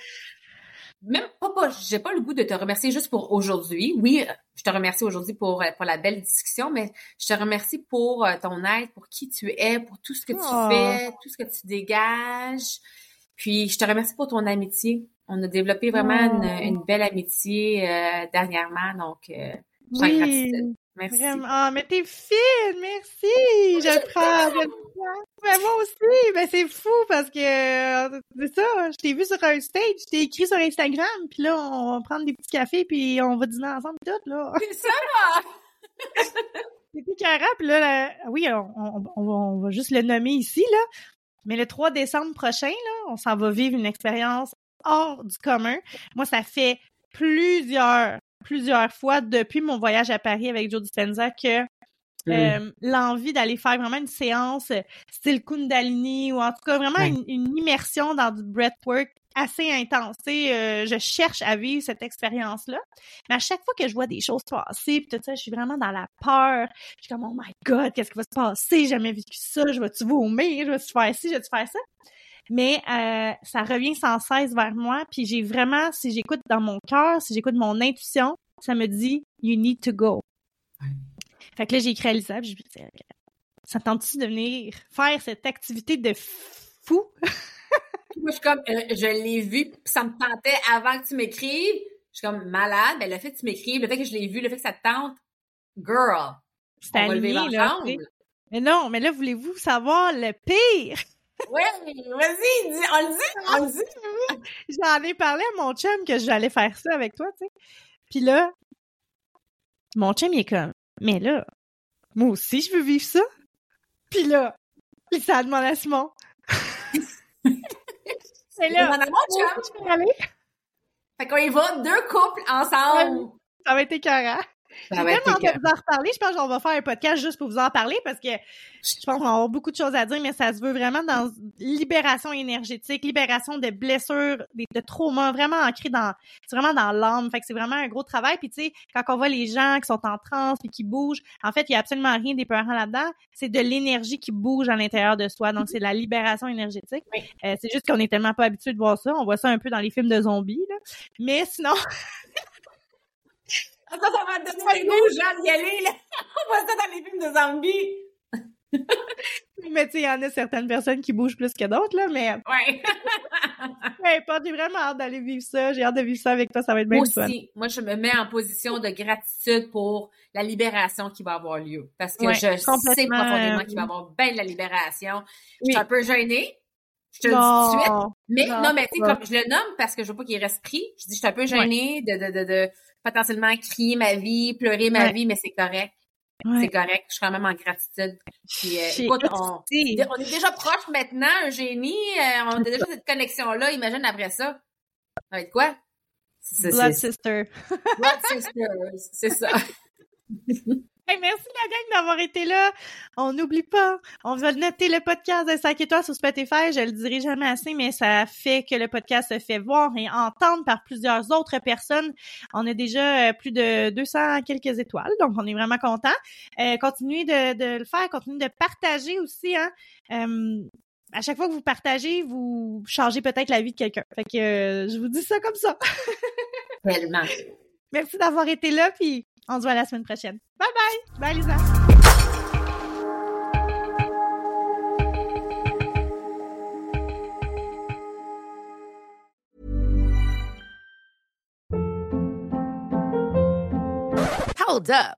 Même pas, pas j'ai pas le goût de te remercier juste pour aujourd'hui. Oui, euh, je te remercie aujourd'hui pour, euh, pour la belle discussion, mais je te remercie pour euh, ton aide, pour qui tu es, pour tout ce que tu Oh. fais, tout ce que tu dégages. Puis je te remercie pour ton amitié. On a développé vraiment Oh. une, une belle amitié euh, dernièrement, donc euh, Oui. Merci. Vraiment. Ah, mais t'es fine, merci. Je le prends. je le prends. Mais moi aussi, ben c'est fou parce que euh, c'est ça, je t'ai vu sur un stage, je t'ai écrit sur Instagram, puis là on va prendre des petits cafés puis on va dîner ensemble tout là. C'est ça! C'était carré, puis là, là, oui, on, on- on va, on va juste le nommer ici, là. Mais le 3 décembre prochain, là, on s'en va vivre une expérience hors du commun. Moi, ça fait plusieurs, plusieurs fois depuis mon voyage à Paris avec Joe Dispenza que euh, l'envie d'aller faire vraiment une séance euh, style Kundalini ou en tout cas vraiment une, une immersion dans du breathwork assez intense. Euh, je cherche à vivre cette expérience-là. Mais à chaque fois que je vois des choses passer, puis tout ça, je suis vraiment dans la peur. Je suis comme, oh my God, qu'est-ce qui va se passer? J'ai jamais vécu ça. Je vais-tu vomir? Je vais-tu faire ci? Je vais-tu faire ça? Mais euh, ça revient sans cesse vers moi. Puis j'ai vraiment, si j'écoute dans mon cœur, si j'écoute mon intuition, ça me dit, you need to go. Fait que là, j'ai écrit à Lisa, puis je me disais, ça tente-tu de venir faire cette activité de fou? Moi, je suis comme, euh, je l'ai vu, ça me tentait avant que tu m'écrives. Je suis comme malade. Ben, le fait que tu m'écrives, le fait que je l'ai vu, le fait que ça te tente, girl, C'est aligné, là. Mais non, mais là, voulez-vous savoir le pire? Ouais, vas-y, dis, on le dit, on le dit. J'en ai parlé à mon chum que j'allais faire ça avec toi, tu sais. Puis là, mon chum, il est comme, mais là, moi aussi, je veux vivre ça. Puis là, il s'est demandé à Simon. C'est là, Demande à mon chum. Fait qu'on y va, deux couples ensemble. Ça va être écœurant. J'ai tellement hâte de vous en reparler. Je pense qu'on va faire un podcast juste pour vous en parler parce que je pense qu'on va avoir beaucoup de choses à dire, mais ça se veut vraiment dans libération énergétique, libération de blessures, de, de traumas, vraiment ancré dans, c'est vraiment dans l'âme. Fait que c'est vraiment un gros travail. Puis tu sais, quand on voit les gens qui sont en transe et qui bougent, en fait, il y a absolument rien d'épeurant là-dedans. C'est de l'énergie qui bouge à l'intérieur de soi. Donc c'est de la libération énergétique. Oui. Euh, c'est juste qu'on est tellement pas habitué de voir ça. On voit ça un peu dans les films de zombies, là. Mais sinon, Ça, ça va te donner le goût, Jean, d'y aller, là. On voit ça dans les films de zombies. mais tu sais, il y en a certaines personnes qui bougent plus que d'autres, là, mais. Ouais. Peu importe, j'ai vraiment hâte d'aller vivre ça. J'ai hâte de vivre ça avec toi, ça va être bien Moi fun. aussi, moi, je me mets en position de gratitude pour la libération qui va avoir lieu. Parce que Ouais, je sais profondément qu'il va y avoir bien de la libération. Je suis un peu gênée. Je te le dis tout de suite. Mais Non, non, mais tu sais, comme je le nomme parce que je veux pas qu'il reste pris. Je dis, je suis un peu gênée de, de, de, de potentiellement crier ma vie, pleurer ma Ouais. vie, mais c'est correct. Ouais. C'est correct. Je suis quand même en gratitude. Puis, euh, écoute, on, est déjà proche maintenant, Eugénie. Euh, on a déjà cette connexion-là. Imagine après ça. Ça va être quoi? Blood Sister. Blood Sisters. C'est ça. Hey, merci la gang d'avoir été là. On n'oublie pas, on va noter le podcast de 5 étoiles sur Spotify. Je le dirai jamais assez, mais ça fait que le podcast se fait voir et entendre par plusieurs autres personnes. On a déjà euh, plus de 200 quelques étoiles, donc on est vraiment content. Euh, continuez de, de le faire, continuez de partager aussi. Hein. Euh, à chaque fois que vous partagez, vous changez peut-être la vie de quelqu'un. Fait que euh, je vous dis ça comme ça. Tellement. Merci d'avoir été là, puis on se voit la semaine prochaine. Bye bye! Bye Lisa! Hold up.